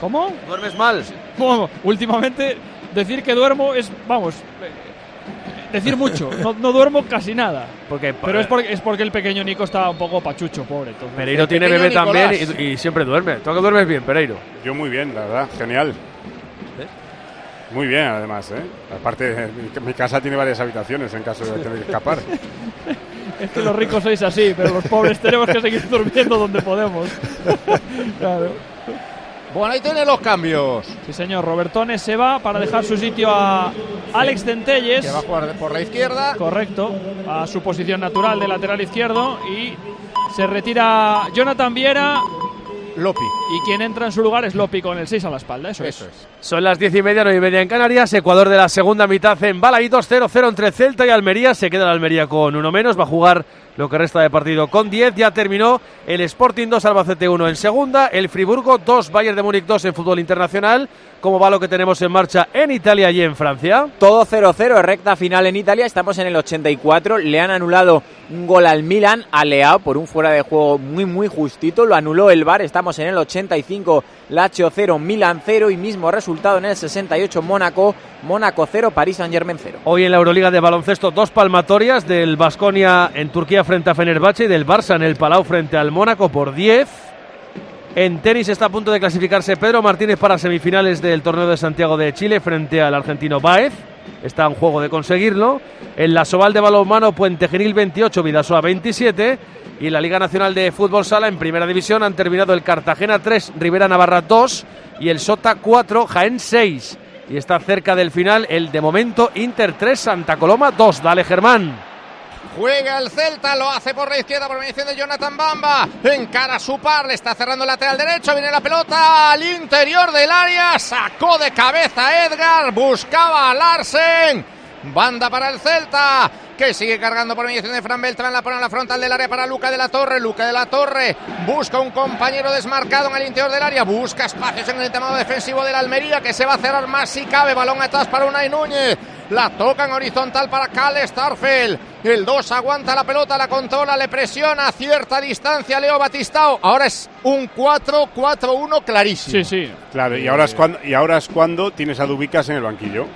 [SPEAKER 8] ¿Cómo?
[SPEAKER 5] ¿Duermes mal?
[SPEAKER 8] Bueno, últimamente decir que duermo es, vamos, eh, decir mucho. No, no duermo casi nada.
[SPEAKER 5] Porque
[SPEAKER 8] Pero es porque, es porque el pequeño Nico está un poco pachucho, pobre. entonces-
[SPEAKER 5] Pereiro tiene bebé también
[SPEAKER 9] Nicolás.
[SPEAKER 5] y, y siempre duerme. ¿Tú que duermes bien, Pereiro?
[SPEAKER 11] Yo muy bien, la verdad, genial. Muy bien, además, ¿eh? Aparte, mi casa tiene varias habitaciones en caso de tener que escapar.
[SPEAKER 8] Es que los ricos sois así, pero los pobres tenemos que seguir durmiendo donde podemos. claro.
[SPEAKER 9] Bueno, ahí tiene los cambios.
[SPEAKER 8] Sí, señor. Robertone se va para dejar su sitio a Alex Centelles.
[SPEAKER 9] Que va a jugar por la izquierda.
[SPEAKER 8] Correcto, a su posición natural de lateral izquierdo. Y se retira Jonathan Viera.
[SPEAKER 9] Lopi.
[SPEAKER 8] Y quien entra en su lugar es Lopi con el 6 a la espalda. Eso,
[SPEAKER 9] Eso
[SPEAKER 8] es.
[SPEAKER 9] es.
[SPEAKER 5] Son las diez y media, nueve y media en Canarias. Ecuador de la segunda mitad en Balaídos, 0-0 entre Celta y Almería. Se queda el Almería con uno menos. Va a jugar lo que resta de partido con 10. Ya terminó el Sporting 2, Albacete 1 en segunda. El Friburgo 2, Bayern de Múnich 2 en fútbol internacional. ¿Cómo va lo que tenemos en marcha en Italia y en Francia?
[SPEAKER 7] Todo 0-0, recta final en Italia, estamos en el 84, le han anulado un gol al Milan, a Leao por un fuera de juego muy muy justito, lo anuló el VAR, estamos en el 85, Lazio 0, Milan 0 y mismo resultado en el 68, Mónaco, Mónaco 0, París Saint Germain 0.
[SPEAKER 5] Hoy en la Euroliga de baloncesto, dos palmatorias del Basconia en Turquía frente a Fenerbahce y del Barça en el Palau frente al Mónaco por 10. En tenis está a punto de clasificarse Pedro Martínez para semifinales del torneo de Santiago de Chile frente al argentino Baez. Está en juego de conseguirlo. En la Soval de balonmano, Puente Genil 28, Vidasoa 27. Y la Liga Nacional de Fútbol Sala, en Primera División, han terminado el Cartagena 3, Rivera Navarra 2 y el Sota 4, Jaén 6. Y está cerca del final el de momento Inter 3, Santa Coloma 2. Dale Germán.
[SPEAKER 9] Juega el Celta, lo hace por la izquierda por mediación de Jonathan Bamba. Encara a su par, le está cerrando el lateral derecho. Viene la pelota al interior del área. Sacó de cabeza Edgar. Buscaba a Larsen. Banda para el Celta. Que sigue cargando por mediación de Fran Beltrán. La pone en la frontal del área para Luca de la Torre. Luca de la Torre busca un compañero desmarcado en el interior del área. Busca espacios en el entramado defensivo de la Almería. Que se va a cerrar más si cabe. Balón atrás para Unai Núñez. La toca en horizontal para Cal Starfel. El 2 aguanta la pelota, la controla, le presiona a cierta distancia Leo Batistao. Ahora es un 4-4-1 clarísimo.
[SPEAKER 8] Sí, sí.
[SPEAKER 11] Claro, y ahora es cuando, y ahora es cuando tienes a Dubicas en el banquillo.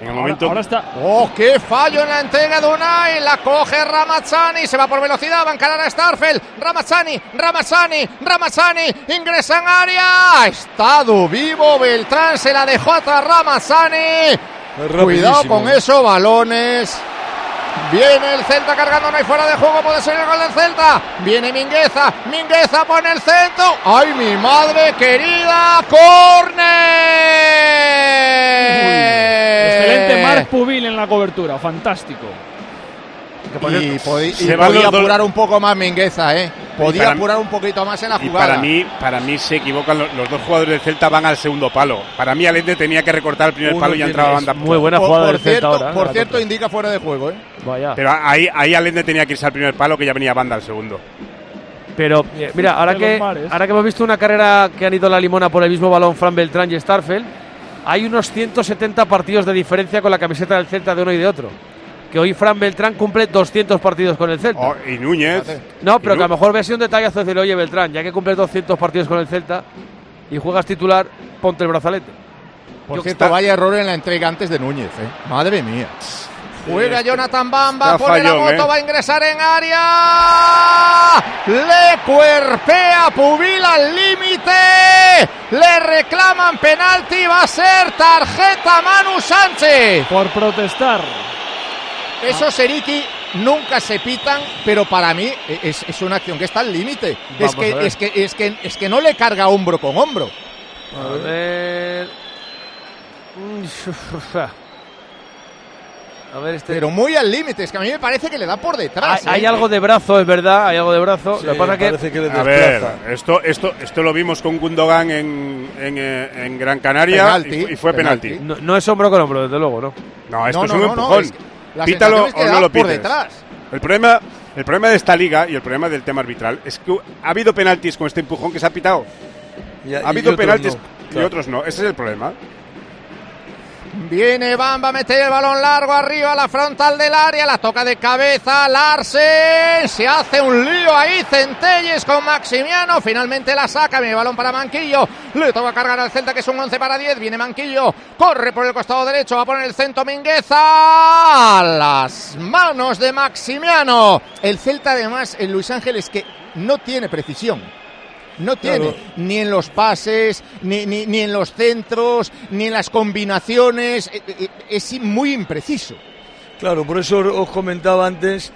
[SPEAKER 11] En el momento.
[SPEAKER 8] ahora está.
[SPEAKER 9] ¡Oh, qué fallo en la entrega de Unai! La coge Ramazzani, se va por velocidad, va a encarar a Starfel. Ramazzani, Ramazzani, Ramazzani, ingresa en área. Estado vivo, Beltrán se la dejó atrás Ramazzani. Cuidado con esos balones. Viene el Celta cargando, no hay fuera de juego, puede ser el gol del Celta. Viene Mingueza, Mingueza pone el centro. ¡Ay, mi madre querida! ¡Corner!
[SPEAKER 8] Excelente Marc Pubil en la cobertura, fantástico.
[SPEAKER 9] Y, podi- y
[SPEAKER 11] Se
[SPEAKER 9] podía apurar un poco más Mingueza, ¿eh? Podía apurar un poquito más en la
[SPEAKER 11] Y
[SPEAKER 9] jugada.
[SPEAKER 11] para mí, para mí se equivocan los, los dos jugadores del Celta van al segundo palo. Para mí Alende tenía que recortar el primer
[SPEAKER 5] Uno
[SPEAKER 11] palo y ya entraba banda.
[SPEAKER 5] muy buena
[SPEAKER 9] por,
[SPEAKER 5] jugada
[SPEAKER 9] por
[SPEAKER 5] del Celta
[SPEAKER 9] cierto,
[SPEAKER 5] ahora. ¿eh?
[SPEAKER 9] por
[SPEAKER 5] La
[SPEAKER 9] cierto indica fuera de juego, ¿eh?
[SPEAKER 5] Vaya.
[SPEAKER 11] Pero ahí, ahí Alende tenía que irse al primer palo que ya venía banda al segundo.
[SPEAKER 5] Pero eh, mira, ahora que, ahora que hemos visto una carrera que han ido la limona por el mismo balón Fran Beltrán y Starfel, hay unos 170 partidos de diferencia con la camiseta del Celta de uno y de otro. Que hoy Fran Beltrán cumple 200 partidos con el Celta.
[SPEAKER 11] Oh, y Núñez.
[SPEAKER 5] no, pero que a lo mejor ve sido un detallazo decirle, oye Beltrán, ya que cumples 200 partidos con el Celta y juegas titular, ponte el brazalete.
[SPEAKER 9] Por
[SPEAKER 5] Yo-
[SPEAKER 9] cierto, vaya error en la entrega antes de Núñez, ¿eh? Madre mía. Juega Jonathan Bamba, pone la moto,
[SPEAKER 11] ¿eh?
[SPEAKER 9] va a ingresar en área. Le cuerpea Pubil al límite. Le reclaman penalti, va a ser tarjeta Manu Sánchez.
[SPEAKER 8] Por protestar.
[SPEAKER 9] Esos Seriki nunca se pitan, pero para mí es, es una acción que está al límite. Es que, es, que, es, que, es que no le carga hombro con hombro.
[SPEAKER 5] A ver. A ver, este...
[SPEAKER 9] Pero muy al límite, es que a mí me parece que le da por detrás.
[SPEAKER 5] Hay, hay
[SPEAKER 9] ¿eh?
[SPEAKER 5] algo de brazo, es verdad, hay algo de brazo.
[SPEAKER 10] Sí,
[SPEAKER 5] Lo que pasa que,
[SPEAKER 10] parece que le
[SPEAKER 11] A ver, esto, esto, esto lo vimos con Gundogan en, en, eh, en Gran Canaria
[SPEAKER 9] Penalti,
[SPEAKER 11] y, fu- y fue penalti.
[SPEAKER 9] penalti.
[SPEAKER 5] no, no es hombro con hombro, desde luego, ¿no?
[SPEAKER 11] No, esto
[SPEAKER 9] No,
[SPEAKER 11] es
[SPEAKER 9] no,
[SPEAKER 11] un empujón.
[SPEAKER 9] es que la
[SPEAKER 11] Pítalo
[SPEAKER 9] sensación es que
[SPEAKER 11] o no lo
[SPEAKER 9] por
[SPEAKER 11] pites.
[SPEAKER 9] detrás.
[SPEAKER 11] El problema, el problema de esta liga y el problema del tema arbitral es que ha habido penaltis con este empujón que se ha pitado.
[SPEAKER 10] Y-
[SPEAKER 11] Ha
[SPEAKER 10] y
[SPEAKER 11] habido penaltis
[SPEAKER 10] no,
[SPEAKER 11] y
[SPEAKER 10] claro.
[SPEAKER 11] otros no. Ese es el problema.
[SPEAKER 9] Viene Bamba a meter el balón largo arriba la frontal del área, la toca de cabeza Larsen, se hace un lío ahí Centelles con Maximiano, finalmente la saca, viene balón para Manquillo, le toca cargar al Celta que es un 11 para 10, viene Manquillo, corre por el costado derecho, va a poner el centro Mingueza las manos de Maximiano. El Celta además, en Luis Ángel es que no tiene precisión. No tiene,
[SPEAKER 10] Claro.
[SPEAKER 9] ni en los pases, ni, ni, ni en los centros, ni en las combinaciones. Eh, eh, Es muy impreciso.
[SPEAKER 10] Claro, por eso os comentaba antes,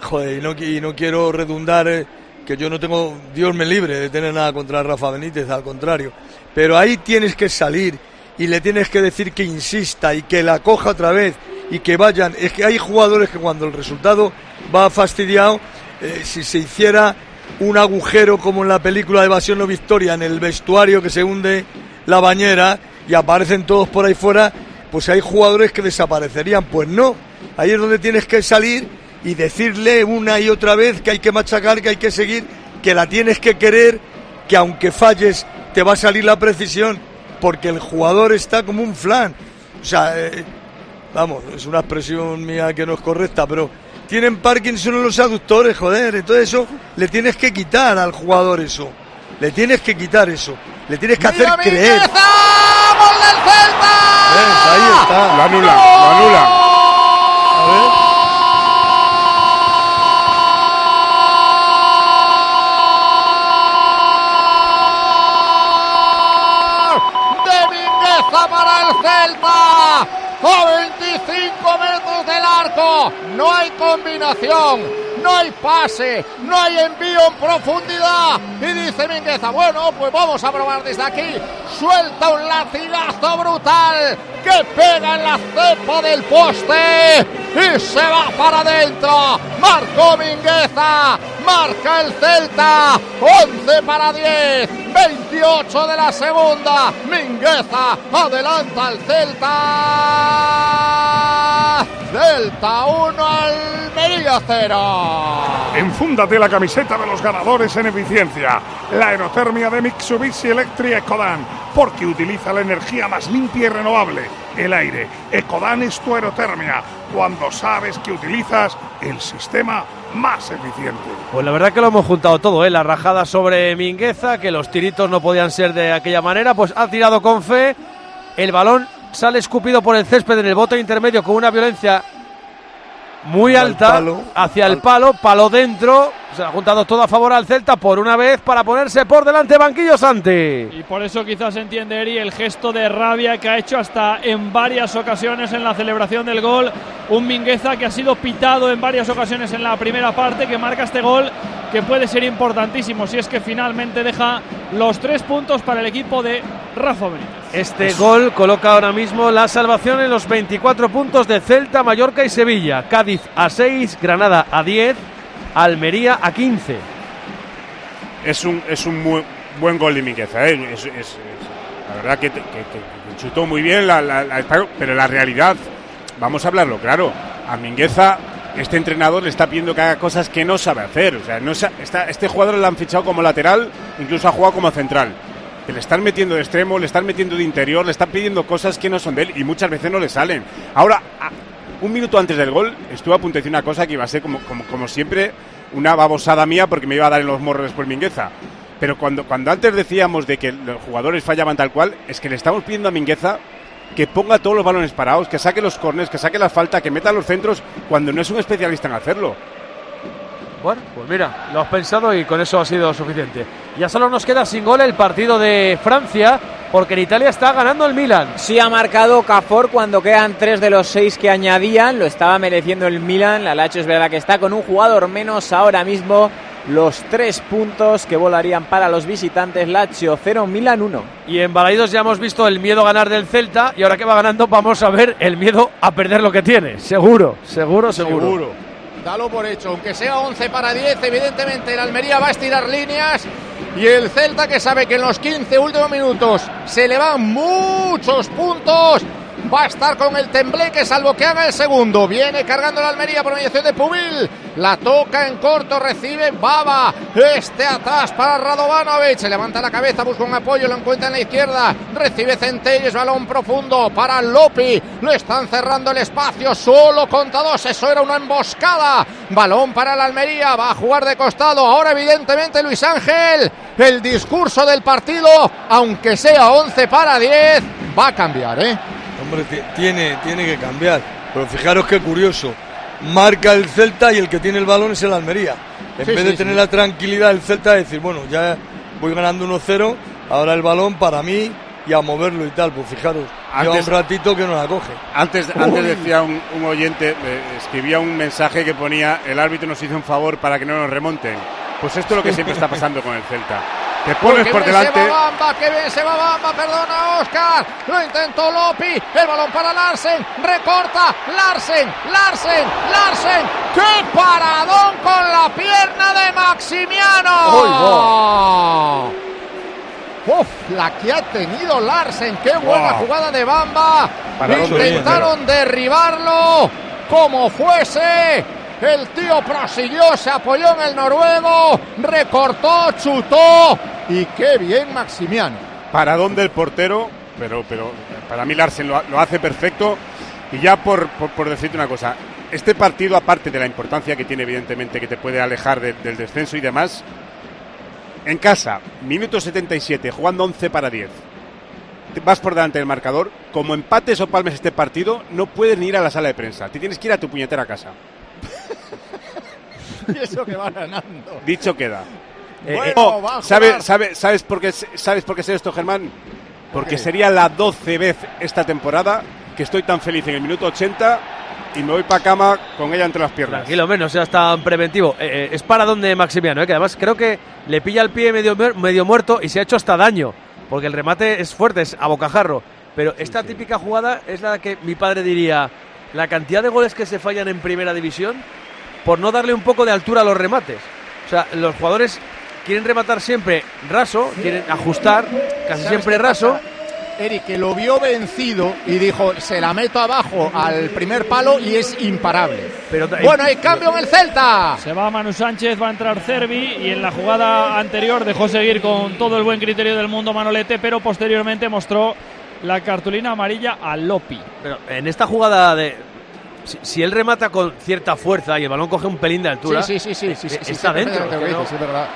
[SPEAKER 10] joder, y no, y no quiero redundar eh, que yo no tengo, Dios me libre de tener nada contra Rafa Benítez, al contrario. Pero ahí tienes que salir y le tienes que decir que insista y que la coja otra vez y que vayan. Es que hay jugadores que cuando el resultado va fastidiado, eh, si se hiciera un agujero como en la película de Evasión o Victoria en el vestuario que se hunde la bañera y aparecen todos por ahí fuera, pues hay jugadores que desaparecerían. Pues no, ahí es donde tienes que salir y decirle una y otra vez que hay que machacar, que hay que seguir, que la tienes que querer, que aunque falles te va a salir la precisión, porque el jugador está como un flan. O sea, eh, vamos, es una expresión mía que no es correcta, pero tienen Parkinson en los aductores, joder, entonces eso le tienes que quitar al jugador eso. Le tienes que quitar eso. Le tienes que hacer
[SPEAKER 9] ¡Mira,
[SPEAKER 10] creer.
[SPEAKER 9] Mingueza! ¡Gol del Celta!
[SPEAKER 10] ¿Ves? Ahí está.
[SPEAKER 11] Lo anula, lo anula.
[SPEAKER 10] A ver.
[SPEAKER 9] de Mingueza para el Celta. 25 No hay combinación. No hay pase. No hay envío en profundidad. Y dice Mingueza, bueno, pues vamos a probar desde aquí. Suelta un latigazo brutal que pega en la cepa del poste. Y se va para adentro. Marcó Mingueza. Marca el Celta. 11 para 10. 28 de la segunda. Mingueza adelanta al Celta. Celta 1, Almería 0.
[SPEAKER 2] Enfúndate la camiseta de los ganadores en eficiencia. La aerotermia de Mitsubishi Electric Ecodan, porque utiliza la energía más limpia y renovable, el aire. Ecodan es tu aerotermia, cuando sabes que utilizas el sistema más eficiente.
[SPEAKER 5] Pues la verdad que lo hemos juntado todo, ¿eh? La rajada sobre Mingueza, que los tiritos no podían ser de aquella manera, pues ha tirado con fe. El balón sale escupido por el césped en el bote intermedio con una violencia muy
[SPEAKER 10] Al
[SPEAKER 5] alta
[SPEAKER 10] palo.
[SPEAKER 5] hacia el
[SPEAKER 10] Al-
[SPEAKER 5] palo, palo dentro. Se ha juntado todo a favor al Celta por una vez para ponerse por delante Banquillo Santi.
[SPEAKER 8] Y por eso quizás entiende Eri el gesto de rabia que ha hecho hasta en varias ocasiones en la celebración del gol. Un Mingueza que ha sido pitado en varias ocasiones en la primera parte, que marca este gol que puede ser importantísimo si es que finalmente deja los tres puntos para el equipo de Rafa Benítez.
[SPEAKER 5] Este gol coloca ahora mismo la salvación en los 24 puntos de Celta, Mallorca y Sevilla. Cádiz a 6, Granada a 10, Almería a 15.
[SPEAKER 11] Es un, es un muy buen gol de Mingueza. la verdad que, te- chutó muy bien, la, la- pero la realidad, vamos a hablarlo claro, a Mingueza este entrenador le está pidiendo que haga cosas que no sabe hacer. O sea, no está, este jugador le han fichado como lateral, incluso ha jugado como central. Le están metiendo de extremo, le están metiendo de interior, le están pidiendo cosas que no son de él y muchas veces no le salen. Ahora, un minuto antes del gol, estuve a una cosa que iba a ser como, como, como siempre una babosada mía porque me iba a dar en los morros por Mingueza. Pero cuando, cuando antes decíamos de que los jugadores fallaban tal cual, es que le estamos pidiendo a Mingueza que ponga todos los balones parados, que saque los corners, que saque la falta, que meta los centros, cuando no es un especialista en hacerlo.
[SPEAKER 5] Bueno, pues mira, lo has pensado y con eso ha sido suficiente. Ya solo nos queda sin gol el partido de Francia, porque en Italia está ganando el Milan.
[SPEAKER 7] Sí ha marcado Cafor cuando quedan tres de los seis que añadían. Lo estaba mereciendo el Milan. La Lacho es verdad que está con un jugador menos ahora mismo. los tres puntos que volarían para los visitantes. Lazio 0, Milan 1.
[SPEAKER 5] Y en Balaidos ya hemos visto el miedo a ganar del Celta y ahora que va ganando vamos a ver el miedo a perder lo que tiene. Seguro, seguro, seguro.
[SPEAKER 9] Seguro. Dalo por hecho, aunque sea 11 para 10, evidentemente el Almería va a estirar líneas y el Celta que sabe que en los 15 últimos minutos se le van muchos puntos. Va a estar con el tembleque, salvo que haga el segundo. Viene cargando la Almería por mediación de Pubil. La toca en corto, recibe Baba. Este atrás para Radovanovic. Se levanta la cabeza, busca un apoyo, lo encuentra en la izquierda. Recibe Centelles, balón profundo para Lopi. Lo están cerrando el espacio, solo contra dos. Eso era una emboscada. Balón para la Almería, va a jugar de costado. Ahora, evidentemente, Luis Ángel. El discurso del partido, aunque sea 11 para 10, va a cambiar, ¿eh?
[SPEAKER 10] Hombre, ti- tiene, tiene que cambiar. Pero fijaros qué curioso. Marca el Celta y el que tiene el balón es el Almería. En
[SPEAKER 9] Sí,
[SPEAKER 10] vez
[SPEAKER 9] sí,
[SPEAKER 10] de tener
[SPEAKER 9] sí.
[SPEAKER 10] la tranquilidad del Celta de decir, bueno, ya voy ganando 1-0, ahora el balón para mí y a moverlo y tal. Pues fijaros, lleva
[SPEAKER 11] Antes-
[SPEAKER 10] un ratito que no la coge.
[SPEAKER 11] Antes, antes decía un, un oyente, eh, escribía un mensaje que ponía el árbitro nos hizo un favor para que no nos remonten. Pues esto es lo que siempre está pasando con el Celta. Te pones por delante.
[SPEAKER 9] Se va Bamba, que bien se va Bamba, perdona Oscar. Lo intentó Lopi. El balón para Larsen. Recorta. Larsen, Larsen, Larsen. ¡Qué paradón con la pierna de Maximiano! Uf, la que ha tenido Larsen. Qué buena
[SPEAKER 11] Wow.
[SPEAKER 9] jugada de Bamba. Intentaron derribarlo como fuese. El tío prosiguió, se apoyó en el noruego, recortó, chutó. Y qué bien Maximiano.
[SPEAKER 11] Paradón del portero, pero, pero para mí Larsen lo, lo hace perfecto. Y ya por, por, decirte una cosa, este partido, aparte de la importancia que tiene, evidentemente, que te puede alejar de- del descenso y demás, en casa, minuto 77, jugando 11 para 10. te Vas por delante del marcador, como empates o palmes este partido, no puedes ni ir a la sala de prensa. Te tienes que ir a tu puñetera casa.
[SPEAKER 9] Y eso que va ganando.
[SPEAKER 11] Dicho queda.
[SPEAKER 9] Bueno,
[SPEAKER 11] Oh,
[SPEAKER 9] va a
[SPEAKER 11] ¿sabe-
[SPEAKER 9] jugar.
[SPEAKER 11] sabe- ¿Sabes por qué sabes por qué sé esto, Germán? Porque sería la 12 vez esta temporada que estoy tan feliz en el minuto 80 y me voy para cama con ella entre las piernas.
[SPEAKER 5] Tranquilo, menos, sea tan preventivo. Eh, eh, es para donde Maximiano, eh, que además creo que le pilla el pie medio, medio muerto y se ha hecho hasta daño, porque el remate es fuerte, es a bocajarro. Pero esta típica jugada es la que mi padre diría, la cantidad de goles que se fallan en primera división por no darle un poco de altura a los remates. O sea, los jugadores quieren rematar siempre raso, quieren ajustar, casi
[SPEAKER 9] ¿Sabes
[SPEAKER 5] siempre raso.
[SPEAKER 9] Eric, que lo vio vencido y dijo, se la meto abajo al primer palo y es imparable.
[SPEAKER 5] Pero
[SPEAKER 9] Bueno, hay cambio en el Celta.
[SPEAKER 8] Se va Manu Sánchez, va a entrar Cervi y en la jugada anterior dejó seguir con todo el buen criterio del mundo Manolete, pero posteriormente mostró la cartulina amarilla a Lopi.
[SPEAKER 5] Pero en esta jugada de. Si, si él remata con cierta fuerza y el balón coge un pelín de altura.
[SPEAKER 9] Sí, sí, sí, sí, sí,
[SPEAKER 5] eh,
[SPEAKER 9] sí,
[SPEAKER 5] está dentro.
[SPEAKER 9] que
[SPEAKER 5] no-
[SPEAKER 9] es verdad.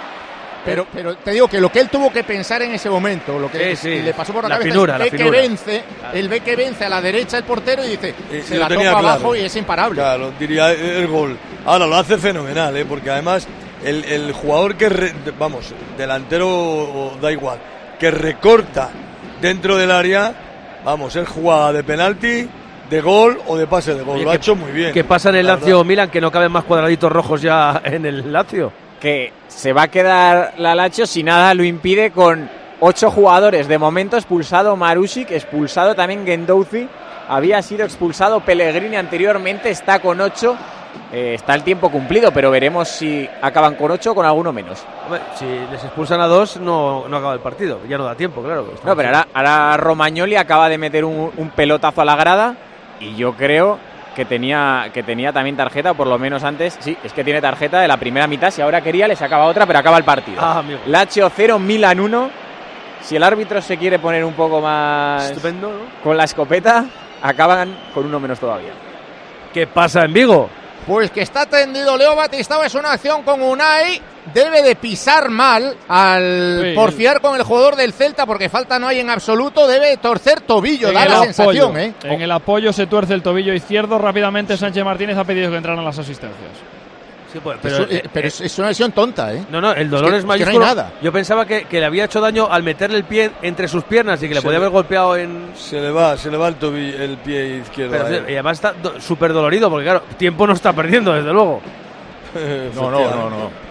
[SPEAKER 9] Pero, pero te digo que lo que él tuvo que pensar en ese momento, lo que
[SPEAKER 5] Sí, sí.
[SPEAKER 9] le pasó por la,
[SPEAKER 5] La
[SPEAKER 9] cabeza,
[SPEAKER 5] finura, la
[SPEAKER 9] ve que vence, él ve que vence a la derecha el portero y dice,
[SPEAKER 10] Eh,
[SPEAKER 9] se la toca
[SPEAKER 10] claro.
[SPEAKER 9] abajo y es imparable.
[SPEAKER 10] Claro, diría el gol. Ahora lo hace fenomenal, ¿eh? porque además el, el jugador que, re- vamos, delantero da igual, que recorta dentro del área, vamos, es jugada de penalti, de gol o de pase de gol.
[SPEAKER 5] Oye,
[SPEAKER 10] lo ha
[SPEAKER 5] ¿qué-
[SPEAKER 10] hecho muy bien.
[SPEAKER 5] ¿Qué pasa en el
[SPEAKER 10] la
[SPEAKER 5] Lazio
[SPEAKER 10] verdad.
[SPEAKER 5] Milan que no caben más cuadraditos rojos ya en el Lazio?
[SPEAKER 7] que se va a quedar la Lazio si nada lo impide con ocho jugadores. De momento expulsado Marusic, expulsado también Gendouzi. Había sido expulsado Pellegrini anteriormente, está con ocho. Eh, está el tiempo cumplido, pero veremos si acaban con ocho o con alguno menos.
[SPEAKER 5] Hombre, si les expulsan a dos, no, no acaba el partido. Ya no da tiempo, claro.
[SPEAKER 7] No, pero ahora, ahora Romagnoli acaba de meter un, un pelotazo a la grada y yo creo que tenía, que tenía también tarjeta, o por lo menos antes. Sí, es que tiene tarjeta de la primera mitad. Si ahora quería, le sacaba otra, pero acaba el partido.
[SPEAKER 5] Ah, amigo.
[SPEAKER 7] Lazio 0, Milan 1. Si el árbitro se quiere poner un poco más
[SPEAKER 5] Estupendo, ¿no?
[SPEAKER 7] con la escopeta, acaban con uno menos todavía.
[SPEAKER 5] ¿Qué pasa en Vigo?
[SPEAKER 9] Pues que está tendido Leo Batistao, es una acción con Unai, debe de pisar mal al
[SPEAKER 8] Sí,
[SPEAKER 9] porfiar con el jugador del Celta porque falta no hay en absoluto, debe torcer tobillo,
[SPEAKER 8] En
[SPEAKER 9] da la
[SPEAKER 8] apoyo,
[SPEAKER 9] sensación, ¿eh?
[SPEAKER 8] En el apoyo se tuerce el tobillo izquierdo. Rápidamente Sánchez Martínez ha pedido que entraran las asistencias.
[SPEAKER 5] Sí, pues,
[SPEAKER 9] Pero, eh, pero es, es una lesión tonta, ¿eh?
[SPEAKER 5] No, no, el dolor
[SPEAKER 9] que-
[SPEAKER 5] es,
[SPEAKER 9] es que no hay
[SPEAKER 5] mayúsculo.
[SPEAKER 9] nada.
[SPEAKER 5] Yo pensaba que, que le había hecho daño al meterle el pie entre sus piernas y que le
[SPEAKER 10] Se
[SPEAKER 5] podía
[SPEAKER 10] le-
[SPEAKER 5] haber golpeado en.
[SPEAKER 10] Se le va, se le va el, tobillo, el pie izquierdo.
[SPEAKER 5] Pero, y además está do- súper dolorido porque, claro, tiempo no está perdiendo, desde luego.
[SPEAKER 9] No, no, no, no.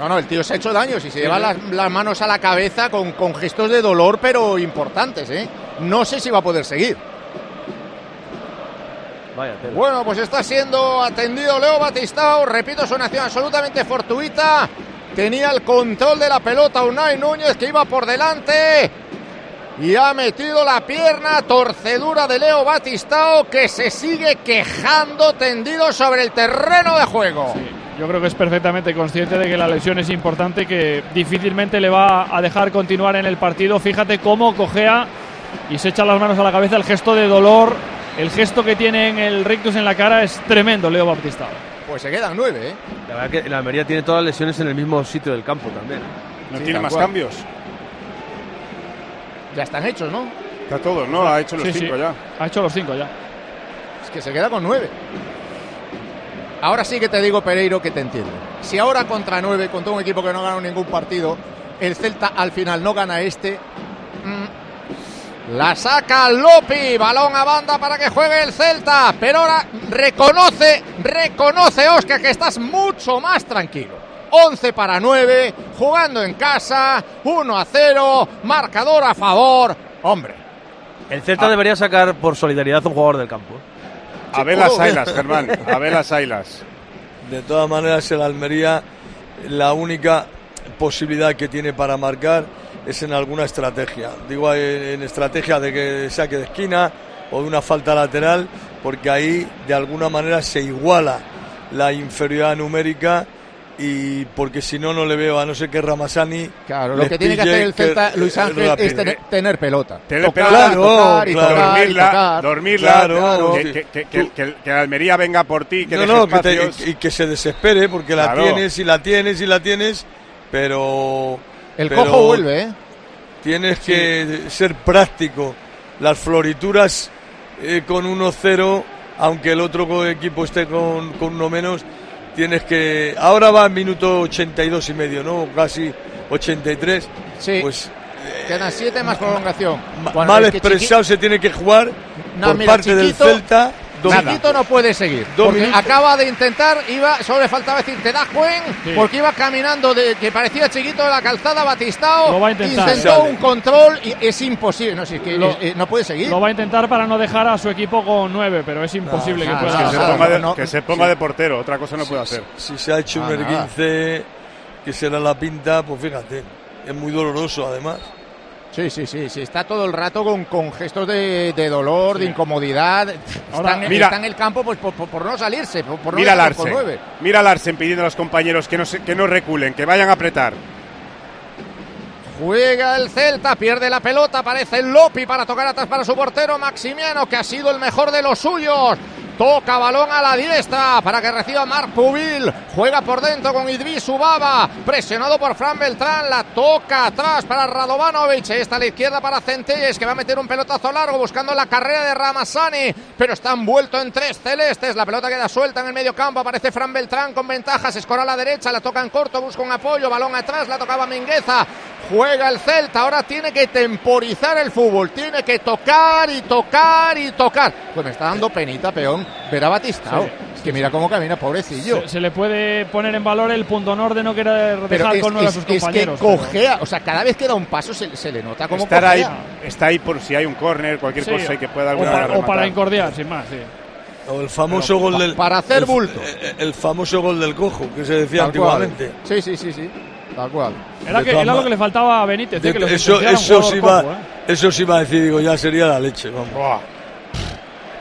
[SPEAKER 9] No, no, el tío se ha hecho daño. Si se lleva las, las manos a la cabeza con, con gestos de dolor, pero importantes, ¿eh? No sé si va a poder seguir.
[SPEAKER 5] Vaya.
[SPEAKER 9] Bueno, pues está siendo atendido Leo Batistao. Repito, una acción absolutamente fortuita. Tenía el control de la pelota Unai Núñez que iba por delante. Y ha metido la pierna, torcedura de Leo Batistao que se sigue quejando tendido sobre el terreno de juego.
[SPEAKER 8] Yo creo que es perfectamente consciente de que la lesión es importante, que difícilmente le va a dejar continuar en el partido. Fíjate cómo cojea y se echa las manos a la cabeza. El gesto de dolor, el gesto que tiene en el rictus en la cara es tremendo, Leo Baptista.
[SPEAKER 9] Pues se quedan nueve, ¿eh?
[SPEAKER 5] La verdad que la Almería tiene todas las lesiones en el mismo sitio del campo también.
[SPEAKER 11] No
[SPEAKER 9] Sí,
[SPEAKER 11] tiene más
[SPEAKER 9] cual.
[SPEAKER 11] cambios.
[SPEAKER 9] Ya están hechos, ¿no?
[SPEAKER 11] Está todo, ¿no? Ha hecho los
[SPEAKER 8] Sí,
[SPEAKER 11] cinco
[SPEAKER 8] sí.
[SPEAKER 11] ya.
[SPEAKER 8] Ha hecho los cinco ya.
[SPEAKER 9] Es que se queda con nueve. Ahora sí que te digo, Pereiro, que te entiendo. Si ahora contra nueve, contra un equipo que no ganó ningún partido, el Celta al final no gana este. mm, la saca Lopi, balón a banda para que juegue el Celta. Pero ahora reconoce, reconoce Oscar que estás mucho más tranquilo. 11 para 9, jugando en casa, 1 a 0, marcador a favor. Hombre,
[SPEAKER 5] El Celta debería sacar por solidaridad a un jugador del campo.
[SPEAKER 11] A ver las ailas, Germán. A ver las ailas.
[SPEAKER 10] De todas maneras, el Almería, la única posibilidad que tiene para marcar es en alguna estrategia. Digo, en, en estrategia de que saque de esquina o de una falta lateral, porque ahí de alguna manera se iguala la inferioridad numérica y porque si no, no le veo a no ser que Ramasani.
[SPEAKER 9] Claro, lo que tiene que hacer el Celta, Luis
[SPEAKER 10] eh,
[SPEAKER 9] Ángel, es tener, tener pelota.
[SPEAKER 11] Tener
[SPEAKER 9] Tocar,
[SPEAKER 11] pelota,
[SPEAKER 9] tocar y
[SPEAKER 10] claro,
[SPEAKER 9] tocar y
[SPEAKER 11] dormirla,
[SPEAKER 9] tocar.
[SPEAKER 11] dormirla,
[SPEAKER 10] Claro,
[SPEAKER 11] que,
[SPEAKER 10] sí.
[SPEAKER 11] que, que, que, que- que la Almería venga por ti, que
[SPEAKER 10] no, no, que te-
[SPEAKER 11] espacios.
[SPEAKER 10] y que se desespere porque la tienes y la tienes y la tienes, pero.
[SPEAKER 9] El
[SPEAKER 10] pero
[SPEAKER 9] cojo vuelve, ¿eh?
[SPEAKER 10] Tienes que ser práctico. Las florituras eh, con 1-0, aunque el otro equipo esté con, con uno menos, tienes que. Ahora va en minuto 82 y medio, ¿no? Casi 83.
[SPEAKER 9] Sí.
[SPEAKER 10] Pues
[SPEAKER 9] Quedan siete más prolongación. Bueno,
[SPEAKER 10] mal
[SPEAKER 9] que
[SPEAKER 10] expresado se tiene que jugar
[SPEAKER 9] No,
[SPEAKER 10] por
[SPEAKER 9] mira,
[SPEAKER 10] parte del
[SPEAKER 9] Chiquito-
[SPEAKER 10] Celta.
[SPEAKER 9] Chiquito no puede seguir. Porque acaba de intentar, iba, solo le faltaba decir, te das cuen,
[SPEAKER 8] Sí.
[SPEAKER 9] porque iba caminando de que parecía chiquito de la calzada Batistao.
[SPEAKER 8] Lo va a intentar.
[SPEAKER 9] Intentó
[SPEAKER 10] Sale.
[SPEAKER 9] un control y es imposible. No, si es que
[SPEAKER 8] Lo-
[SPEAKER 9] eh, eh, no puede seguir.
[SPEAKER 8] Lo va a intentar para no dejar a su equipo con nueve, pero es imposible
[SPEAKER 9] nada,
[SPEAKER 8] que pueda.
[SPEAKER 11] que, se ponga de,
[SPEAKER 9] no,
[SPEAKER 11] que se ponga de portero, otra cosa no puede hacer.
[SPEAKER 10] Si se ha hecho
[SPEAKER 9] Ah,
[SPEAKER 10] un erguince que será la pinta, pues fíjate, es muy doloroso además.
[SPEAKER 9] Sí, sí, sí, sí. Está todo el rato con, con gestos de, de dolor, de incomodidad.
[SPEAKER 8] Ahora,
[SPEAKER 9] está, en,
[SPEAKER 11] mira.
[SPEAKER 9] está en el campo pues, por, por- por no salirse, por, por no
[SPEAKER 11] Mira
[SPEAKER 9] con
[SPEAKER 11] Larsen.
[SPEAKER 9] nueve.
[SPEAKER 11] Mira Larsen pidiendo a los compañeros que no, se- que no reculen, que vayan a apretar.
[SPEAKER 9] Juega el Celta, pierde la pelota, aparece el Lopi para tocar atrás para su portero Maximiano, que ha sido el mejor de los suyos. Toca balón a la diestra para que reciba Marc Pubil. Juega por dentro con Idris Ubaba. Presionado por Fran Beltrán. La toca atrás para Radovanovic. Está a la izquierda para Centelles que va a meter un pelotazo largo buscando la carrera de Ramasani. Pero está envuelto en tres celestes. La pelota queda suelta en el medio campo. Aparece Fran Beltrán con ventaja. Se escora a la derecha. La toca en corto. Busca un apoyo. Balón atrás. La tocaba Mingueza. Juega el Celta. Ahora tiene que temporizar el fútbol. Tiene que tocar y tocar y tocar. Pues me está dando penita, peón. Ver a Batistao.
[SPEAKER 8] Sí.
[SPEAKER 9] Es que mira cómo camina, pobrecillo.
[SPEAKER 8] Se, se le puede poner en valor el punto honor de no querer
[SPEAKER 9] Pero
[SPEAKER 8] dejar
[SPEAKER 9] es,
[SPEAKER 8] con nueve a
[SPEAKER 9] es-
[SPEAKER 8] sus
[SPEAKER 9] es que
[SPEAKER 8] compañeros. pero-
[SPEAKER 9] cojea, o sea, cada vez que da un paso se, se le nota como
[SPEAKER 11] Estar ahí, está ahí por si hay un córner, cualquier
[SPEAKER 8] Sí,
[SPEAKER 11] cosa y que pueda
[SPEAKER 8] o,
[SPEAKER 11] alguna
[SPEAKER 8] para,
[SPEAKER 11] vez
[SPEAKER 8] o para incordiar, sin más. sí.
[SPEAKER 10] O el famoso gol del.
[SPEAKER 9] para hacer
[SPEAKER 10] el-
[SPEAKER 9] bulto.
[SPEAKER 10] El, el famoso gol del cojo que se decía
[SPEAKER 9] Tal cual.
[SPEAKER 10] antiguamente.
[SPEAKER 9] Sí, sí, sí, sí. Tal cual.
[SPEAKER 8] Era,
[SPEAKER 10] De
[SPEAKER 8] que, era lo que le faltaba a Benítez. eh, que
[SPEAKER 10] eso, eso, sí va,
[SPEAKER 8] eh.
[SPEAKER 10] eso sí va a decir, digo, ya sería la leche. Vamos.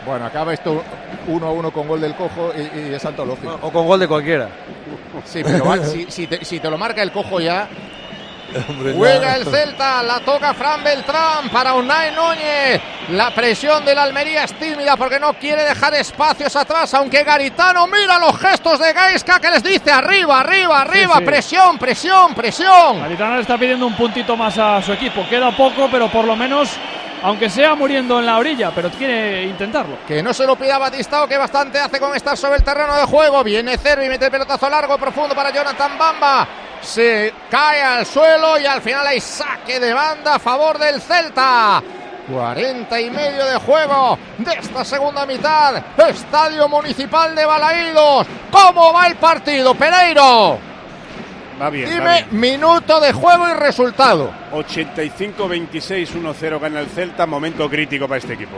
[SPEAKER 9] Bueno, acaba esto uno a uno con gol del cojo y, y es antológico.
[SPEAKER 5] O con gol de cualquiera.
[SPEAKER 9] Sí, pero va- si, si te, si te lo marca el cojo ya.
[SPEAKER 10] Hombre,
[SPEAKER 9] Juega
[SPEAKER 10] ya.
[SPEAKER 9] el Celta, la toca Fran Beltrán para Unai Núñez. La presión del Almería es tímida porque no quiere dejar espacios atrás, aunque Garitano mira los gestos de Gaisca que les dice arriba, arriba, arriba,
[SPEAKER 8] sí.
[SPEAKER 9] presión, presión, presión.
[SPEAKER 8] Garitano le está pidiendo un puntito más a su equipo. Queda poco, pero por lo menos, aunque sea muriendo en la orilla, pero quiere intentarlo.
[SPEAKER 9] Que no se lo pida Batistao, que bastante hace con estar sobre el terreno de juego. Viene Cervi, mete el pelotazo largo, profundo para Jonathan Bamba. Se cae al suelo y al final hay saque de banda a favor del Celta. 40 y medio de juego de esta segunda mitad. Estadio Municipal de Balaídos. ¿Cómo va el partido, Pereiro?
[SPEAKER 11] Va bien, va
[SPEAKER 9] Dime
[SPEAKER 11] bien.
[SPEAKER 9] minuto de juego y resultado.
[SPEAKER 11] 85-26, 1-0 gana el Celta. Momento crítico para este equipo.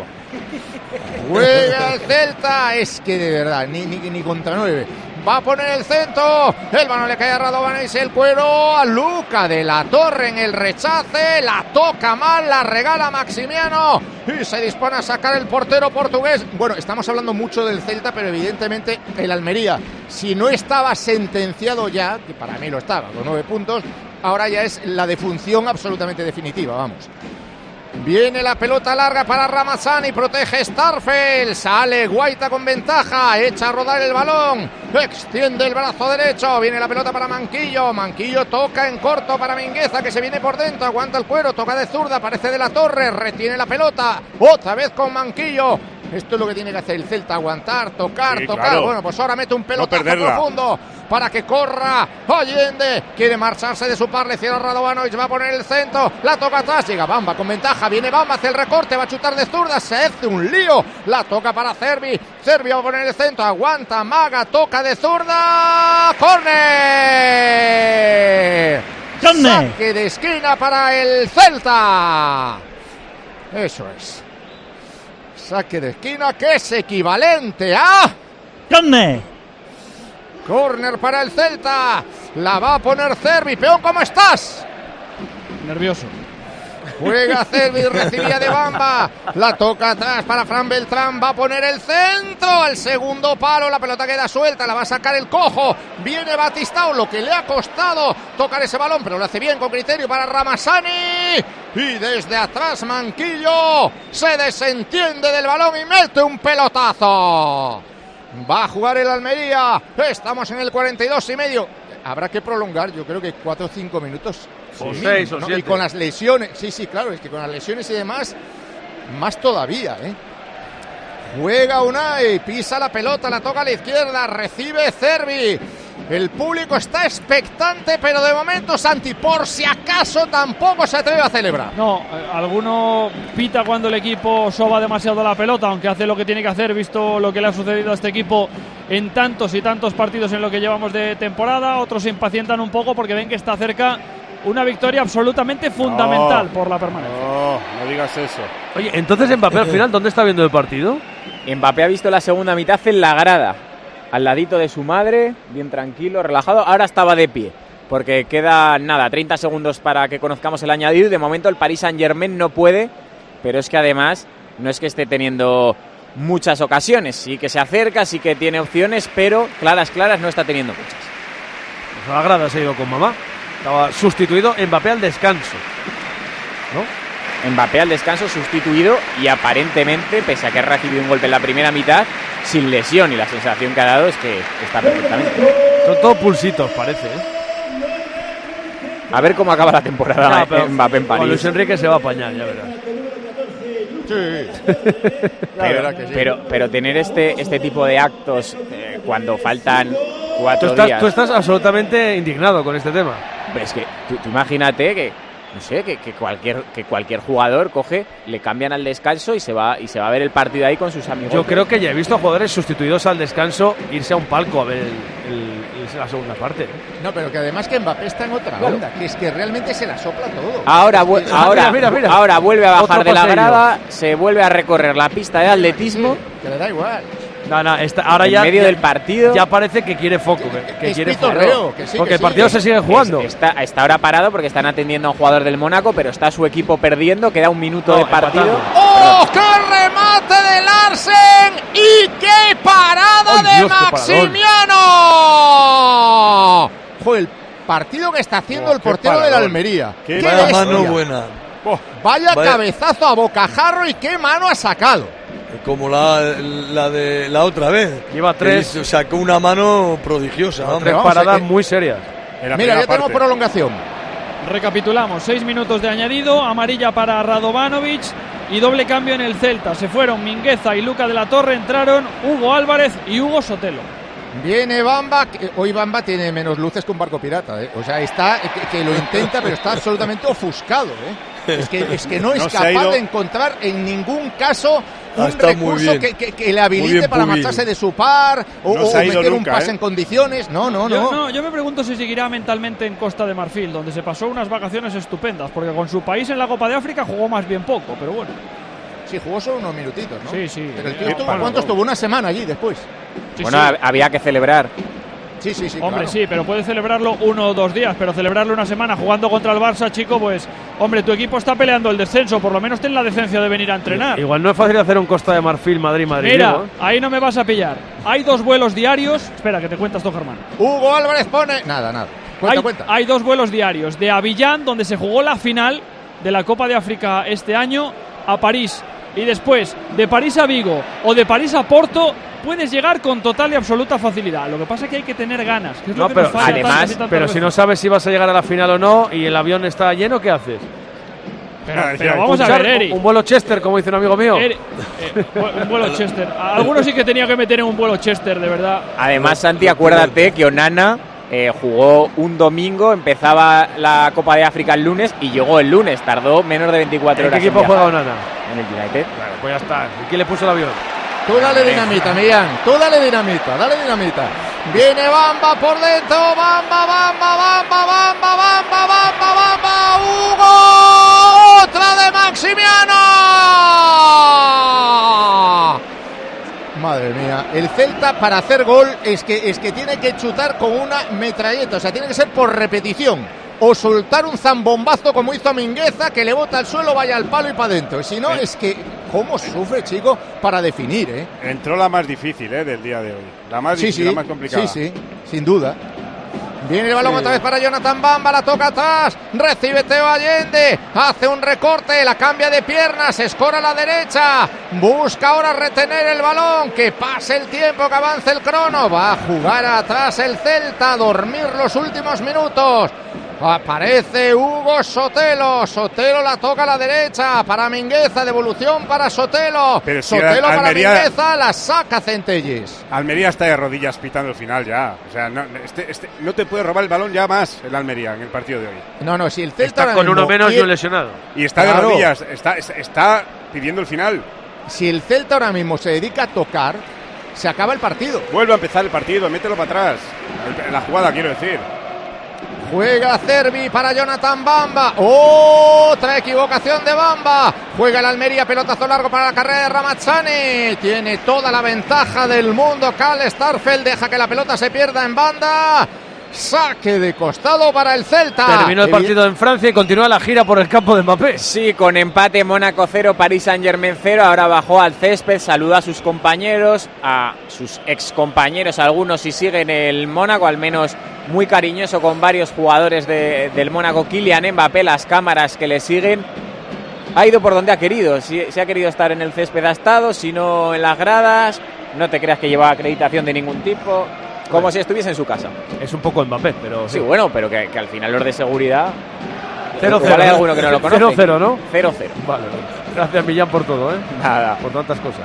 [SPEAKER 9] Juega el Celta. Es que de verdad, ni, ni, ni contra nueve. Va a poner el centro. El balón le cae a Radovanes. El cuero a Luca de la Torre en el rechace. La toca mal, la regala Maximiano. Y se dispone a sacar el portero portugués. Bueno, estamos hablando mucho del Celta, pero evidentemente el Almería, si no estaba sentenciado ya, que para mí lo estaba, con nueve puntos, ahora ya es la defunción absolutamente definitiva. Vamos. Viene la pelota larga para Ramazani, protege Starfel, sale Guaita con ventaja, echa a rodar el balón, extiende el brazo derecho, viene la pelota para Manquillo, Manquillo toca en corto para Mingueza que se viene por dentro, aguanta el cuero, toca de zurda, aparece de la torre, retiene la pelota, otra vez con Manquillo. Esto es lo que tiene que hacer el Celta, aguantar, tocar,
[SPEAKER 11] Sí,
[SPEAKER 9] tocar.
[SPEAKER 11] claro.
[SPEAKER 9] Bueno, pues ahora mete un pelotazo profundo para que corra Allende. Quiere marcharse de su par, le cierra Radovanovic, va a poner el centro, la toca atrás, llega Bamba con ventaja, viene Bamba, hace el recorte, va a chutar de zurda, se hace un lío, la toca para Cervi, Cervi va a poner el centro, aguanta, Maga, toca de zurda, ¡corner! Saque de esquina para el Celta. Eso es. Saque de esquina que es equivalente a...
[SPEAKER 13] ¡Corner!
[SPEAKER 9] Corner para el Celta. La va a poner Cervi. Peón, ¿cómo estás?
[SPEAKER 8] Nervioso.
[SPEAKER 9] Juega Cervi, recibía de Bamba. La toca atrás para Fran Beltrán. Va a poner el centro al segundo palo. La pelota queda suelta. La va a sacar el cojo. Viene Batistao, lo que le ha costado tocar ese balón, pero lo hace bien con criterio para Ramasani. Y desde atrás Manquillo se desentiende del balón y mete un pelotazo. Va a jugar el Almería. Estamos en el 42 y medio. Habrá que prolongar, yo creo que 4 o 5 minutos.
[SPEAKER 5] O
[SPEAKER 9] Sí,
[SPEAKER 5] seis o
[SPEAKER 9] ¿no? Y
[SPEAKER 5] siete.
[SPEAKER 9] con las lesiones. Sí, sí, claro, es que con las lesiones y demás, más todavía, ¿eh? Juega Unai, pisa la pelota, la toca a la izquierda, recibe Cervi. El público está expectante, pero de momento Santi, por si acaso, tampoco se atreve a celebrar.
[SPEAKER 8] No, eh, alguno pita cuando el equipo soba demasiado la pelota, aunque hace lo que tiene que hacer, visto lo que le ha sucedido a este equipo en tantos y tantos partidos en lo que llevamos de temporada. Otros se impacientan un poco porque ven que está cerca una victoria absolutamente fundamental por la permanencia.
[SPEAKER 11] No, no digas eso.
[SPEAKER 5] Oye, entonces Mbappé al final, ¿dónde está viendo el partido?
[SPEAKER 7] Mbappé ha visto la segunda mitad en la grada, al ladito de su madre, bien tranquilo, relajado. Ahora estaba de pie, porque queda nada, 30 segundos para que conozcamos el añadido. y De momento el Paris Saint Germain no puede, pero es que además no es que esté teniendo muchas ocasiones. Sí que se acerca, sí que tiene opciones, pero claras, claras no está teniendo muchas.
[SPEAKER 5] Pues a la grada se ha ido con mamá. Estaba sustituido Mbappé al descanso. ¿No?
[SPEAKER 7] Mbappé al descanso sustituido y aparentemente, pese a que ha recibido un golpe en la primera mitad, sin lesión y la sensación que ha dado es que está perfectamente.
[SPEAKER 5] Son todos pulsitos, parece, ¿eh?
[SPEAKER 7] A ver cómo acaba la temporada
[SPEAKER 5] pero
[SPEAKER 7] Mbappé en París.
[SPEAKER 5] Luis Enrique se va a apañar, ya verás.
[SPEAKER 7] pero, pero, pero tener este, este tipo de actos eh, cuando faltan
[SPEAKER 5] Tú
[SPEAKER 7] cuatro
[SPEAKER 5] estás,
[SPEAKER 7] días.
[SPEAKER 5] tú estás absolutamente indignado con este tema.
[SPEAKER 7] Pero es que tú, tú imagínate que no sé que, que cualquier que cualquier jugador coge le cambian al descanso y se va y se va a ver el partido ahí con sus amigos.
[SPEAKER 5] Yo creo que ya he visto jugadores sustituidos al descanso irse a un palco a ver el- el- la segunda parte.
[SPEAKER 9] No, pero que además que Mbappé está en otra onda, que es que realmente se la sopla todo.
[SPEAKER 7] Ahora, vu- ahora,
[SPEAKER 5] Ah, mira, mira, mira.
[SPEAKER 7] ahora vuelve a bajar
[SPEAKER 5] Otro
[SPEAKER 7] de la grada, se vuelve a recorrer la pista de atletismo
[SPEAKER 9] Que le da igual.
[SPEAKER 5] No, no, está- ahora
[SPEAKER 7] en
[SPEAKER 5] ya,
[SPEAKER 7] medio
[SPEAKER 5] ya-
[SPEAKER 7] del partido.
[SPEAKER 5] ya parece que quiere foco, que, que
[SPEAKER 9] es
[SPEAKER 5] quiere foco.
[SPEAKER 9] que sí,
[SPEAKER 5] Porque
[SPEAKER 9] que
[SPEAKER 5] el partido se sigue jugando.
[SPEAKER 7] Es- Está, está ahora parado porque están atendiendo a un jugador del Mónaco, pero está su equipo perdiendo, queda un minuto
[SPEAKER 5] No,
[SPEAKER 7] de partido.
[SPEAKER 5] empatando.
[SPEAKER 9] ¡Oh, qué remate de Larsen! ¡Y qué parada
[SPEAKER 5] ¡Ay,
[SPEAKER 9] de
[SPEAKER 5] Dios!
[SPEAKER 9] Maximiano! Joder, el partido que está haciendo
[SPEAKER 11] Oh,
[SPEAKER 9] el portero de la. Almería.
[SPEAKER 11] Qué
[SPEAKER 9] ¡Qué
[SPEAKER 10] mano buena.
[SPEAKER 9] Vaya,
[SPEAKER 10] Vaya-
[SPEAKER 9] cabezazo a bocajarro y qué mano ha sacado.
[SPEAKER 10] Como la, la de la otra vez.
[SPEAKER 5] Lleva tres-
[SPEAKER 10] Que Sacó una mano prodigiosa.
[SPEAKER 5] Tres
[SPEAKER 9] vamos,
[SPEAKER 5] paradas muy serias.
[SPEAKER 9] Mira, ya tenemos
[SPEAKER 11] parte.
[SPEAKER 9] prolongación.
[SPEAKER 8] Recapitulamos, seis minutos de añadido, amarilla para Radovanovic y doble cambio en el Celta. Se fueron Mingueza y Luca de la Torre, entraron Hugo Álvarez y Hugo Sotelo.
[SPEAKER 9] Viene Bamba, que- hoy Bamba tiene menos luces que un barco pirata, ¿eh? o sea, está que, que lo intenta, pero está absolutamente ofuscado. ¿eh? Es, que, es que no es
[SPEAKER 11] No
[SPEAKER 9] capaz de encontrar en ningún caso un
[SPEAKER 10] Está muy
[SPEAKER 9] recurso
[SPEAKER 10] bien.
[SPEAKER 9] que, que- que le habilite
[SPEAKER 10] bien,
[SPEAKER 9] para marcharse de su par o,
[SPEAKER 11] No
[SPEAKER 9] o meter un
[SPEAKER 11] nunca,
[SPEAKER 9] pase
[SPEAKER 11] ¿eh?
[SPEAKER 9] en condiciones. No, no,
[SPEAKER 8] Yo,
[SPEAKER 9] no.
[SPEAKER 8] no, yo me pregunto si seguirá mentalmente en Costa de Marfil, donde se pasó unas vacaciones estupendas, porque con su país en la Copa de África jugó más bien poco, pero bueno.
[SPEAKER 9] Sí, jugó solo unos minutitos, ¿no?
[SPEAKER 8] Sí, sí.
[SPEAKER 9] Pero el tío
[SPEAKER 8] Eh,
[SPEAKER 9] ¿cuánto estuvo? Una semana allí después.
[SPEAKER 8] Sí,
[SPEAKER 7] bueno,
[SPEAKER 8] sí.
[SPEAKER 7] hab- había que celebrar.
[SPEAKER 9] Sí, sí, sí.
[SPEAKER 8] Hombre,
[SPEAKER 9] claro.
[SPEAKER 8] sí, pero puede celebrarlo uno o dos días, pero celebrarlo una semana jugando contra el Barça, chico, pues, hombre, tu equipo está peleando el descenso, por lo menos ten la decencia de venir a entrenar.
[SPEAKER 5] Igual no es fácil hacer un Costa de Marfil Madrid-Madrid.
[SPEAKER 8] Mira,
[SPEAKER 5] Diego, ¿eh?
[SPEAKER 8] ahí no me vas a pillar. Hay dos vuelos diarios. Espera, que te cuentas tú, Germán.
[SPEAKER 9] Hugo Álvarez pone. Nada, nada. Cuenta,
[SPEAKER 8] hay,
[SPEAKER 9] cuenta.
[SPEAKER 8] hay dos vuelos diarios. De Avillán, donde se jugó la final de la Copa de África este año, a París. Y después, de París a Vigo o de París a Porto, puedes llegar con total y absoluta facilidad. Lo que pasa es que hay que tener ganas. que es lo
[SPEAKER 5] No,
[SPEAKER 8] que
[SPEAKER 5] pero
[SPEAKER 8] nos
[SPEAKER 7] además-
[SPEAKER 5] Pero si no sabes si vas a llegar a la final o no y el avión está lleno, ¿qué haces?
[SPEAKER 8] Pero, vamos a ver,
[SPEAKER 5] char-
[SPEAKER 8] Eri.
[SPEAKER 5] Un vuelo Chester, como dice un amigo mío.
[SPEAKER 8] Eri- eh, un vuelo Chester. Algunos sí que tenía que meter en un vuelo Chester, de verdad.
[SPEAKER 7] Además, Santi, acuérdate que Onana eh, jugó un domingo, empezaba la Copa de África el lunes y llegó el lunes. Tardó menos de 24
[SPEAKER 5] ¿En
[SPEAKER 7] horas.
[SPEAKER 5] qué equipo juega. Onana?
[SPEAKER 7] En el United.
[SPEAKER 5] Claro, pues ya está. ¿Y quién le puso el avión?
[SPEAKER 9] Tú dale dinamita, Millán. Tú dale dinamita, dale dinamita. Viene Bamba por dentro. Bamba, Bamba, Bamba, Bamba, Bamba, Bamba, Bamba. Hugo. Otra de Maximiano. Madre mía, el Celta para hacer gol es que, es que tiene que chutar con una metralleta, o sea, tiene que ser por repetición. O soltar un zambombazo como hizo Mingueza, que le bota al suelo, vaya al palo y para adentro. Si no, es que, ¿cómo sufre, chico, para definir, eh?
[SPEAKER 11] Entró la más difícil ¿eh? del día de hoy. La más
[SPEAKER 9] Sí,
[SPEAKER 11] difícil,
[SPEAKER 9] sí,
[SPEAKER 11] la más complicada.
[SPEAKER 9] sí, sí, sin duda. Viene el balón
[SPEAKER 11] Sí.
[SPEAKER 9] otra vez para Jonathan Bamba, la toca atrás, recibe Teo Allende, hace un recorte, la cambia de piernas, escora a la derecha, busca ahora retener el balón, que pase el tiempo, que avance el crono, va a jugar atrás el Celta, a dormir los últimos minutos. Aparece Hugo Sotelo. Sotelo la toca a la derecha para Mingueza. Devolución para Sotelo.
[SPEAKER 11] Pero si
[SPEAKER 9] Sotelo
[SPEAKER 11] Al-
[SPEAKER 9] para
[SPEAKER 11] Almería-
[SPEAKER 9] Mingueza. La saca Centelles.
[SPEAKER 11] Almería está de rodillas pitando el final ya. O sea, no, este- este- no te puede robar el balón ya más el Almería en el partido de hoy.
[SPEAKER 9] No, no, si el Celta
[SPEAKER 5] Está
[SPEAKER 9] ahora
[SPEAKER 5] con uno menos y un lesionado.
[SPEAKER 11] Y está
[SPEAKER 9] Claro.
[SPEAKER 11] de rodillas, está, está- pidiendo el final.
[SPEAKER 9] Si el Celta ahora mismo se dedica a tocar, se acaba el partido.
[SPEAKER 11] Vuelve a empezar el partido, mételo para atrás. La jugada, quiero decir.
[SPEAKER 9] Juega Cervi para Jonathan Bamba. Otra equivocación de Bamba. Juega el Almería, pelotazo largo para la carrera de Ramazzani. Tiene toda la ventaja del mundo. Cal Starfeld deja que la pelota se pierda en banda. Saque de costado para el Celta.
[SPEAKER 5] Terminó el partido en Francia y continúa la gira por el campo de Mbappé.
[SPEAKER 7] Sí, con empate Mónaco 0, París Saint Germain 0. Ahora bajó al césped, saluda a sus compañeros, a sus ex compañeros, algunos si siguen el Mónaco, al menos muy cariñoso con varios jugadores de- del Mónaco. Kylian Mbappé, las cámaras que le siguen. Ha ido por donde ha querido. Si, si ha querido estar en el césped ha estado, si no en las gradas. No te creas que lleva acreditación de ningún tipo. Como si estuviese en su casa.
[SPEAKER 5] Es un poco Mbappé, pero
[SPEAKER 7] Sí, bueno, pero que, que al final los de seguridad.
[SPEAKER 5] 0-0.
[SPEAKER 7] Igual hay alguno que no lo conoce.
[SPEAKER 5] 0-0, ¿no?
[SPEAKER 7] 0-0.
[SPEAKER 5] Vale, gracias Millán por todo, ¿eh?
[SPEAKER 7] Nada.
[SPEAKER 5] Por tantas cosas.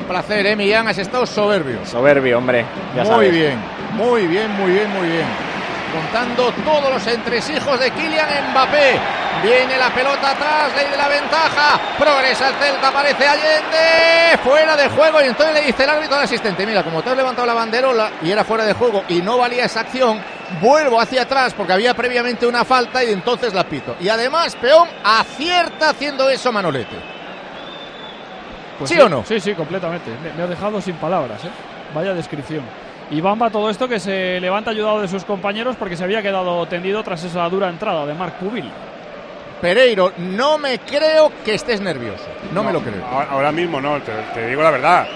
[SPEAKER 9] Un placer, eh, Millán. Has estado soberbio.
[SPEAKER 7] Soberbio, hombre. Ya
[SPEAKER 9] muy
[SPEAKER 7] sabes.
[SPEAKER 9] bien, muy bien, muy bien, muy bien. Contando todos los entresijos de Kylian Mbappé. Viene la pelota atrás, ley de la ventaja. Progresa el Celta, aparece Allende. Fuera de juego. Y entonces le dice el árbitro al asistente: Mira, como te has levantado la banderola y era fuera de juego y no valía esa acción, vuelvo hacia atrás porque había previamente una falta y entonces la pito. Y además, Peón acierta haciendo eso Manolete.
[SPEAKER 8] Pues
[SPEAKER 9] ¿Sí o no?
[SPEAKER 8] Sí, sí, completamente. Me, me ha dejado sin palabras, ¿eh? Vaya descripción. Y Bamba todo esto que se levanta ayudado de sus compañeros porque se había quedado tendido tras esa dura entrada de Marc Pubil.
[SPEAKER 9] Pereiro, no me creo que estés nervioso. No, me lo creo.
[SPEAKER 11] Ahora, ahora mismo no, te, te digo la verdad.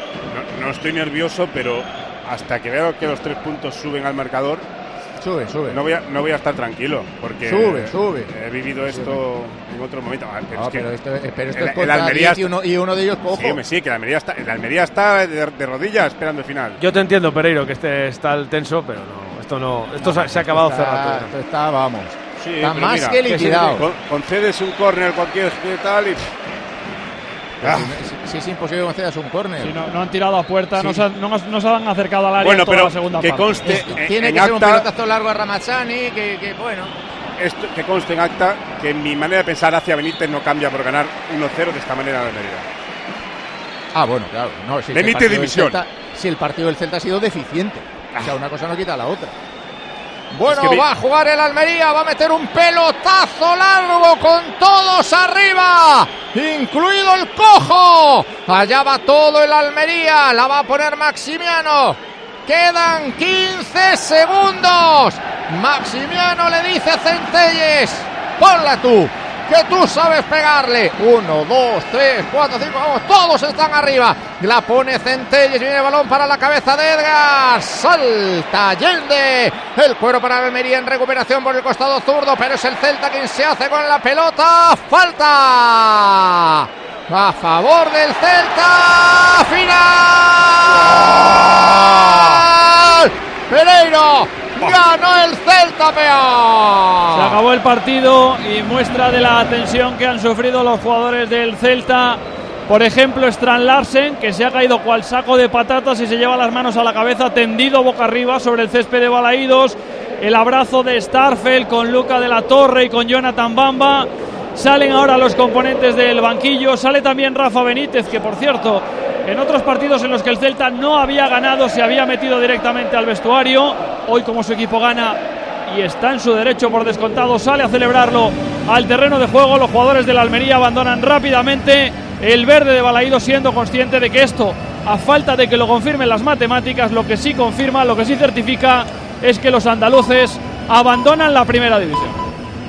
[SPEAKER 11] No, no estoy nervioso, pero hasta que veo que los tres puntos suben al marcador,
[SPEAKER 9] Sube, sube.
[SPEAKER 11] no voy a, no voy a estar tranquilo. Porque
[SPEAKER 9] Sube, sube.
[SPEAKER 11] he vivido esto en otro momento. Ah, pero
[SPEAKER 9] No,
[SPEAKER 11] es que
[SPEAKER 9] pero esto, pero esto
[SPEAKER 11] el-
[SPEAKER 9] es
[SPEAKER 11] el Almería
[SPEAKER 9] 10 y uno, y uno de ellos cojo.
[SPEAKER 11] Sí, sí, que el Almería está, el Almería está de, de rodillas esperando el final.
[SPEAKER 5] Yo te entiendo, Pereiro, que este está el tenso, pero no, esto no, esto se, se ha acabado
[SPEAKER 9] está,
[SPEAKER 5] rato.
[SPEAKER 9] esto está, vamos.
[SPEAKER 11] Sí,
[SPEAKER 9] está más
[SPEAKER 11] mira,
[SPEAKER 9] que liquidado.
[SPEAKER 11] con- concedes un córner cualquier tal y Ah.
[SPEAKER 9] Si, si es imposible que concedas un córner.
[SPEAKER 8] Si no, no han tirado a puerta,
[SPEAKER 9] Sí.
[SPEAKER 8] no, se, han- no, no se han acercado al área
[SPEAKER 11] Bueno,
[SPEAKER 8] en toda
[SPEAKER 11] pero
[SPEAKER 8] la segunda
[SPEAKER 11] que
[SPEAKER 8] parte.
[SPEAKER 11] conste en-
[SPEAKER 9] tiene
[SPEAKER 11] en
[SPEAKER 9] que ser un
[SPEAKER 11] acta-
[SPEAKER 9] pelotazo largo a Ramazzani, que, que, bueno.
[SPEAKER 11] esto, que conste en acta que mi manera de pensar hacia Benítez no cambia por ganar 1-0 de esta manera en Almería.
[SPEAKER 9] Ah, bueno, claro. No, si
[SPEAKER 11] Benítez división.
[SPEAKER 9] si el partido del Celta ha sido deficiente. O sea, una cosa no quita la otra. Bueno, va a jugar el Almería, va a meter un pelotazo largo con todos arriba, incluido el cojo. Allá va todo el Almería, la va a poner Maximiano. Quedan 15 segundos. Maximiano le dice a Centelles, ponla tú que tú sabes pegarle. Uno, dos, tres, cuatro, cinco, vamos, todos están arriba. La pone Centelles, viene el balón para la cabeza de Edgar. Salta Yende. El cuero para Almería en recuperación por el costado zurdo, pero es el Celta quien se hace con la pelota. Falta. A favor del Celta. Final. Pereiro ganó el Celta.
[SPEAKER 8] Se acabó el partido y muestra de la tensión que han sufrido los jugadores del Celta. Por ejemplo, Strand Larsen, que se ha caído cual saco de patatas y se lleva las manos a la cabeza, tendido boca arriba sobre el césped de Balaídos. El abrazo de Starfeld con Luca de la Torre y con Jonathan Bamba. Salen ahora los componentes del banquillo. Sale también Rafa Benítez, que por cierto, en otros partidos en los que el Celta no había ganado, se había metido directamente al vestuario. Hoy, como su equipo gana y está en su derecho por descontado, sale a celebrarlo al terreno de juego. Los jugadores de la Almería abandonan rápidamente el verde de Balaído, siendo consciente de que esto, a falta de que lo confirmen las matemáticas, lo que sí confirma, lo que sí certifica, es que los andaluces abandonan la primera división.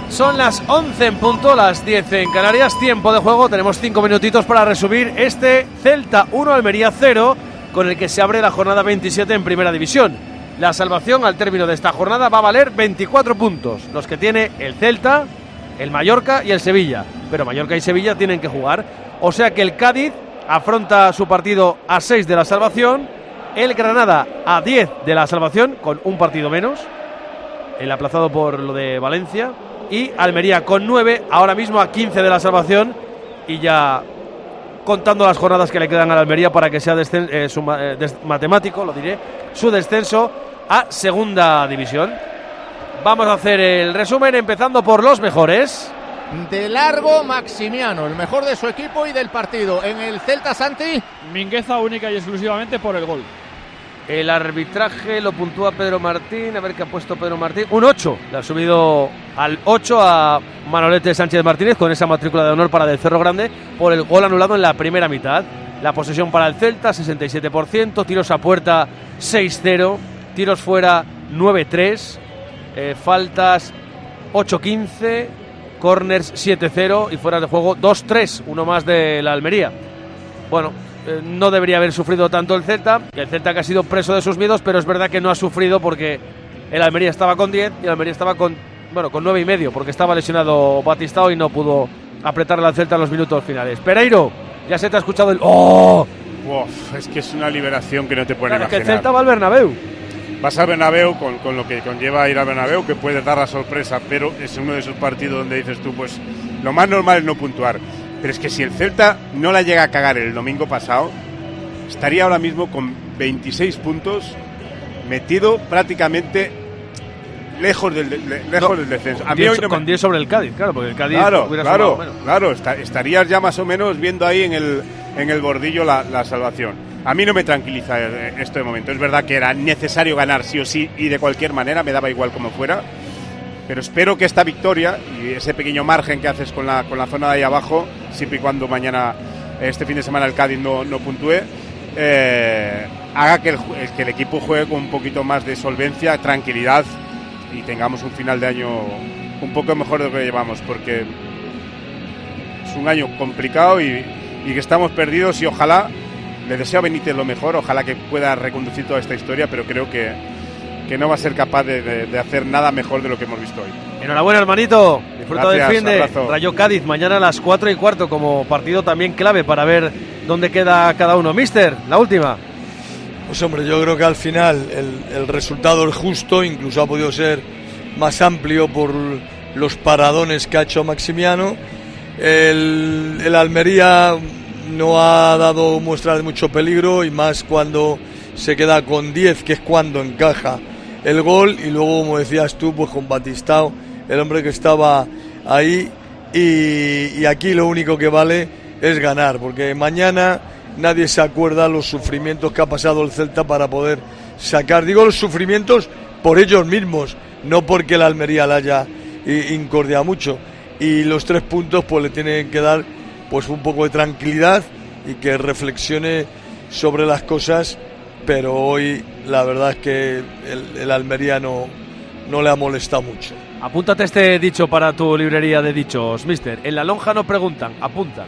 [SPEAKER 5] Son las 11 en punto, las 10 en Canarias, tiempo de juego, tenemos 5 minutitos para resumir este Celta 1 Almería 0 con el que se abre la jornada 27 en Primera División. La salvación al término de esta jornada va a valer 24 puntos, los que tiene el Celta, el Mallorca y el Sevilla. Pero Mallorca y Sevilla tienen que jugar, o sea que el Cádiz afronta su partido a 6 de la salvación, el Granada a 10 de la salvación con un partido menos, el aplazado por lo de Valencia y Almería con 9, ahora mismo a 15 de la salvación y ya contando las jornadas que le quedan a la Almería para que sea eh, su, eh, matemático, lo diré, su descenso a segunda división. Vamos a hacer el resumen empezando por los mejores.
[SPEAKER 9] De largo Maximiano, el mejor de su equipo y del partido. En el Celta Santi.
[SPEAKER 8] Mingueza única y exclusivamente por el gol.
[SPEAKER 5] El arbitraje lo puntúa Pedro Martín. A ver qué ha puesto Pedro Martín. Un 8. Le ha subido al 8 a Manolete Sánchez Martínez con esa matrícula de honor para del Cerro Grande por el gol anulado en la primera mitad. La posesión para el Celta, 67%. Tiros a puerta, 6-0. Tiros fuera, 9-3. Eh, faltas, 8-15. Corners, 7-0. Y fuera de juego, 2-3. Uno más de la Almería. Bueno, eh, no debería haber sufrido tanto el Celta. El Celta que ha sido preso de sus miedos, pero es verdad que no ha sufrido porque el Almería estaba con 10 y el Almería estaba con, bueno, con 9 y medio porque estaba lesionado Batistao y no pudo apretarle al Celta en los minutos finales. Pereiro, ya se te ha escuchado el ¡Oh!
[SPEAKER 11] es que es una liberación que no te puede
[SPEAKER 5] imaginar. que el Celta va al Bernabéu.
[SPEAKER 11] Vas al Bernabéu con, con, lo que conlleva ir al Bernabéu, que puede dar la sorpresa, pero es uno de esos partidos donde dices tú, pues lo más normal es no puntuar. Pero es que si el Celta no la llega a cagar el domingo pasado, estaría ahora mismo con 26 puntos, metido prácticamente lejos del, lejos del descenso.
[SPEAKER 5] A mí con 10 sobre el Cádiz, claro, porque el Cádiz
[SPEAKER 11] claro, claro, claro, estarías ya más o menos viendo ahí en el, en el bordillo la, la salvación. A mí no me tranquiliza esto de momento. Es verdad que era necesario ganar sí o sí y de cualquier manera, me daba igual como fuera pero espero que esta victoria y ese pequeño margen que haces con la, con la zona de ahí abajo, siempre y cuando mañana, este fin de semana, el Cádiz no, no puntúe, eh, haga que el, que el equipo juegue con un poquito más de solvencia, tranquilidad y tengamos un final de año un poco mejor de lo que llevamos, porque es un año complicado y, y que estamos perdidos y ojalá, le deseo a Benítez lo mejor, ojalá que pueda reconducir toda esta historia, pero creo que que no va a ser capaz de, hacer nada mejor de lo que hemos visto hoy.
[SPEAKER 5] Enhorabuena, hermanito. Disfruta del fin de Rayo Cádiz mañana a las 4 y cuarto como partido también clave para ver dónde queda cada uno. Mister, la última.
[SPEAKER 10] Pues hombre, yo creo que al final el, resultado es justo, incluso ha podido ser más amplio por los paradones que ha hecho Maximiano. El, el Almería no ha dado muestra de mucho peligro y más cuando se queda con 10, que es cuando encaja el gol y luego, como decías tú, pues con Batistao, el hombre que estaba ahí y, aquí lo único que vale es ganar, porque mañana nadie se acuerda los sufrimientos que ha pasado el Celta para poder sacar. Digo los sufrimientos por ellos mismos, no porque la Almería la haya incordiado mucho. Y los tres puntos pues le tienen que dar pues un poco de tranquilidad y que reflexione sobre las cosas, pero hoy la verdad es que el, el Almería no, le ha molestado mucho.
[SPEAKER 5] Apúntate este dicho para tu librería de dichos, mister. En la lonja no preguntan, apuntan.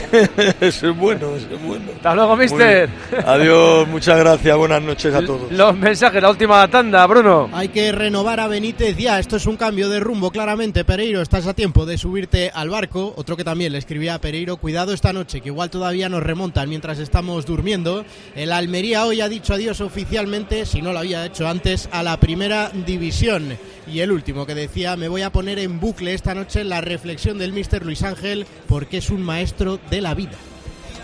[SPEAKER 10] eso es bueno, eso es bueno.
[SPEAKER 5] Hasta luego, mister.
[SPEAKER 10] Adiós, muchas gracias, buenas noches a todos.
[SPEAKER 5] Los mensajes, la última tanda, Bruno.
[SPEAKER 13] Hay que renovar a Benítez ya, esto es un cambio de rumbo, claramente. Pereiro, estás a tiempo de subirte al barco. Otro que también le escribía a Pereiro, cuidado esta noche, que igual todavía nos remontan mientras estamos durmiendo. El Almería hoy ha dicho adiós oficialmente, si no lo había hecho antes, a la primera división. Y el último que decía, me voy a poner en bucle esta noche la reflexión del mister Luis Ángel, porque es un maestro de la vida.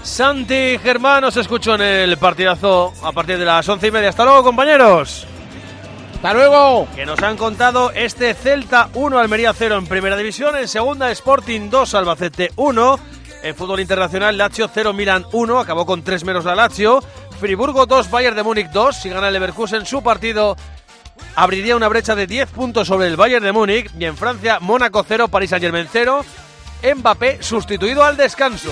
[SPEAKER 5] Santi Germán os escucho en el partidazo a partir de las once y media. Hasta luego, compañeros.
[SPEAKER 9] Hasta luego.
[SPEAKER 5] Que nos han contado este Celta 1, Almería 0 en primera división. En segunda, Sporting 2, Albacete 1. En fútbol internacional, Lazio 0, Milan 1. Acabó con 3 menos la Lazio. Friburgo 2, Bayern de Múnich 2. Si gana el Leverkusen su partido, abriría una brecha de 10 puntos sobre el Bayern de Múnich. Y en Francia, Mónaco 0, París Saint Germain 0. Mbappé sustituido al descanso.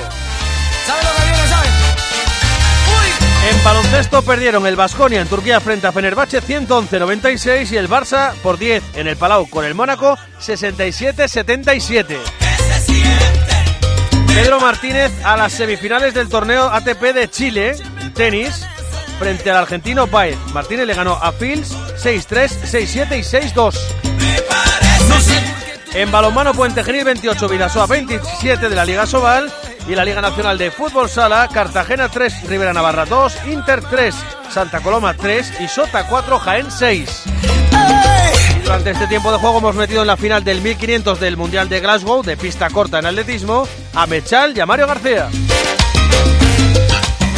[SPEAKER 5] En baloncesto perdieron el Basconia en Turquía frente a Fenerbahce 111-96 y el Barça por 10 en el Palau con el Mónaco 67-77. Pedro Martínez a las semifinales del torneo ATP de Chile, tenis, frente al argentino Paez. Martínez le ganó a Fields 6-3, 6-7 y 6-2. En balonmano Puente Genil 28, Vidasoa 27 de la Liga Sobal y la Liga Nacional de Fútbol Sala, Cartagena 3, Rivera Navarra 2, Inter 3, Santa Coloma 3 y Sota 4, Jaén 6. durante este tiempo de juego hemos metido en la final del 1500 del Mundial de Glasgow de pista corta en atletismo a Mechal y a Mario García.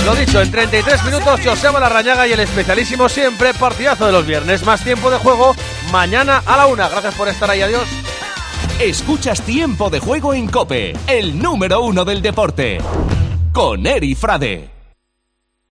[SPEAKER 5] Lo dicho, en 33 minutos Joseba Larrañaga y el especialísimo siempre partidazo de los viernes. Más tiempo de juego mañana a la una. Gracias por estar ahí, adiós.
[SPEAKER 14] Escuchas Tiempo de Juego en Cope, el número uno del deporte. Con Eri Frade.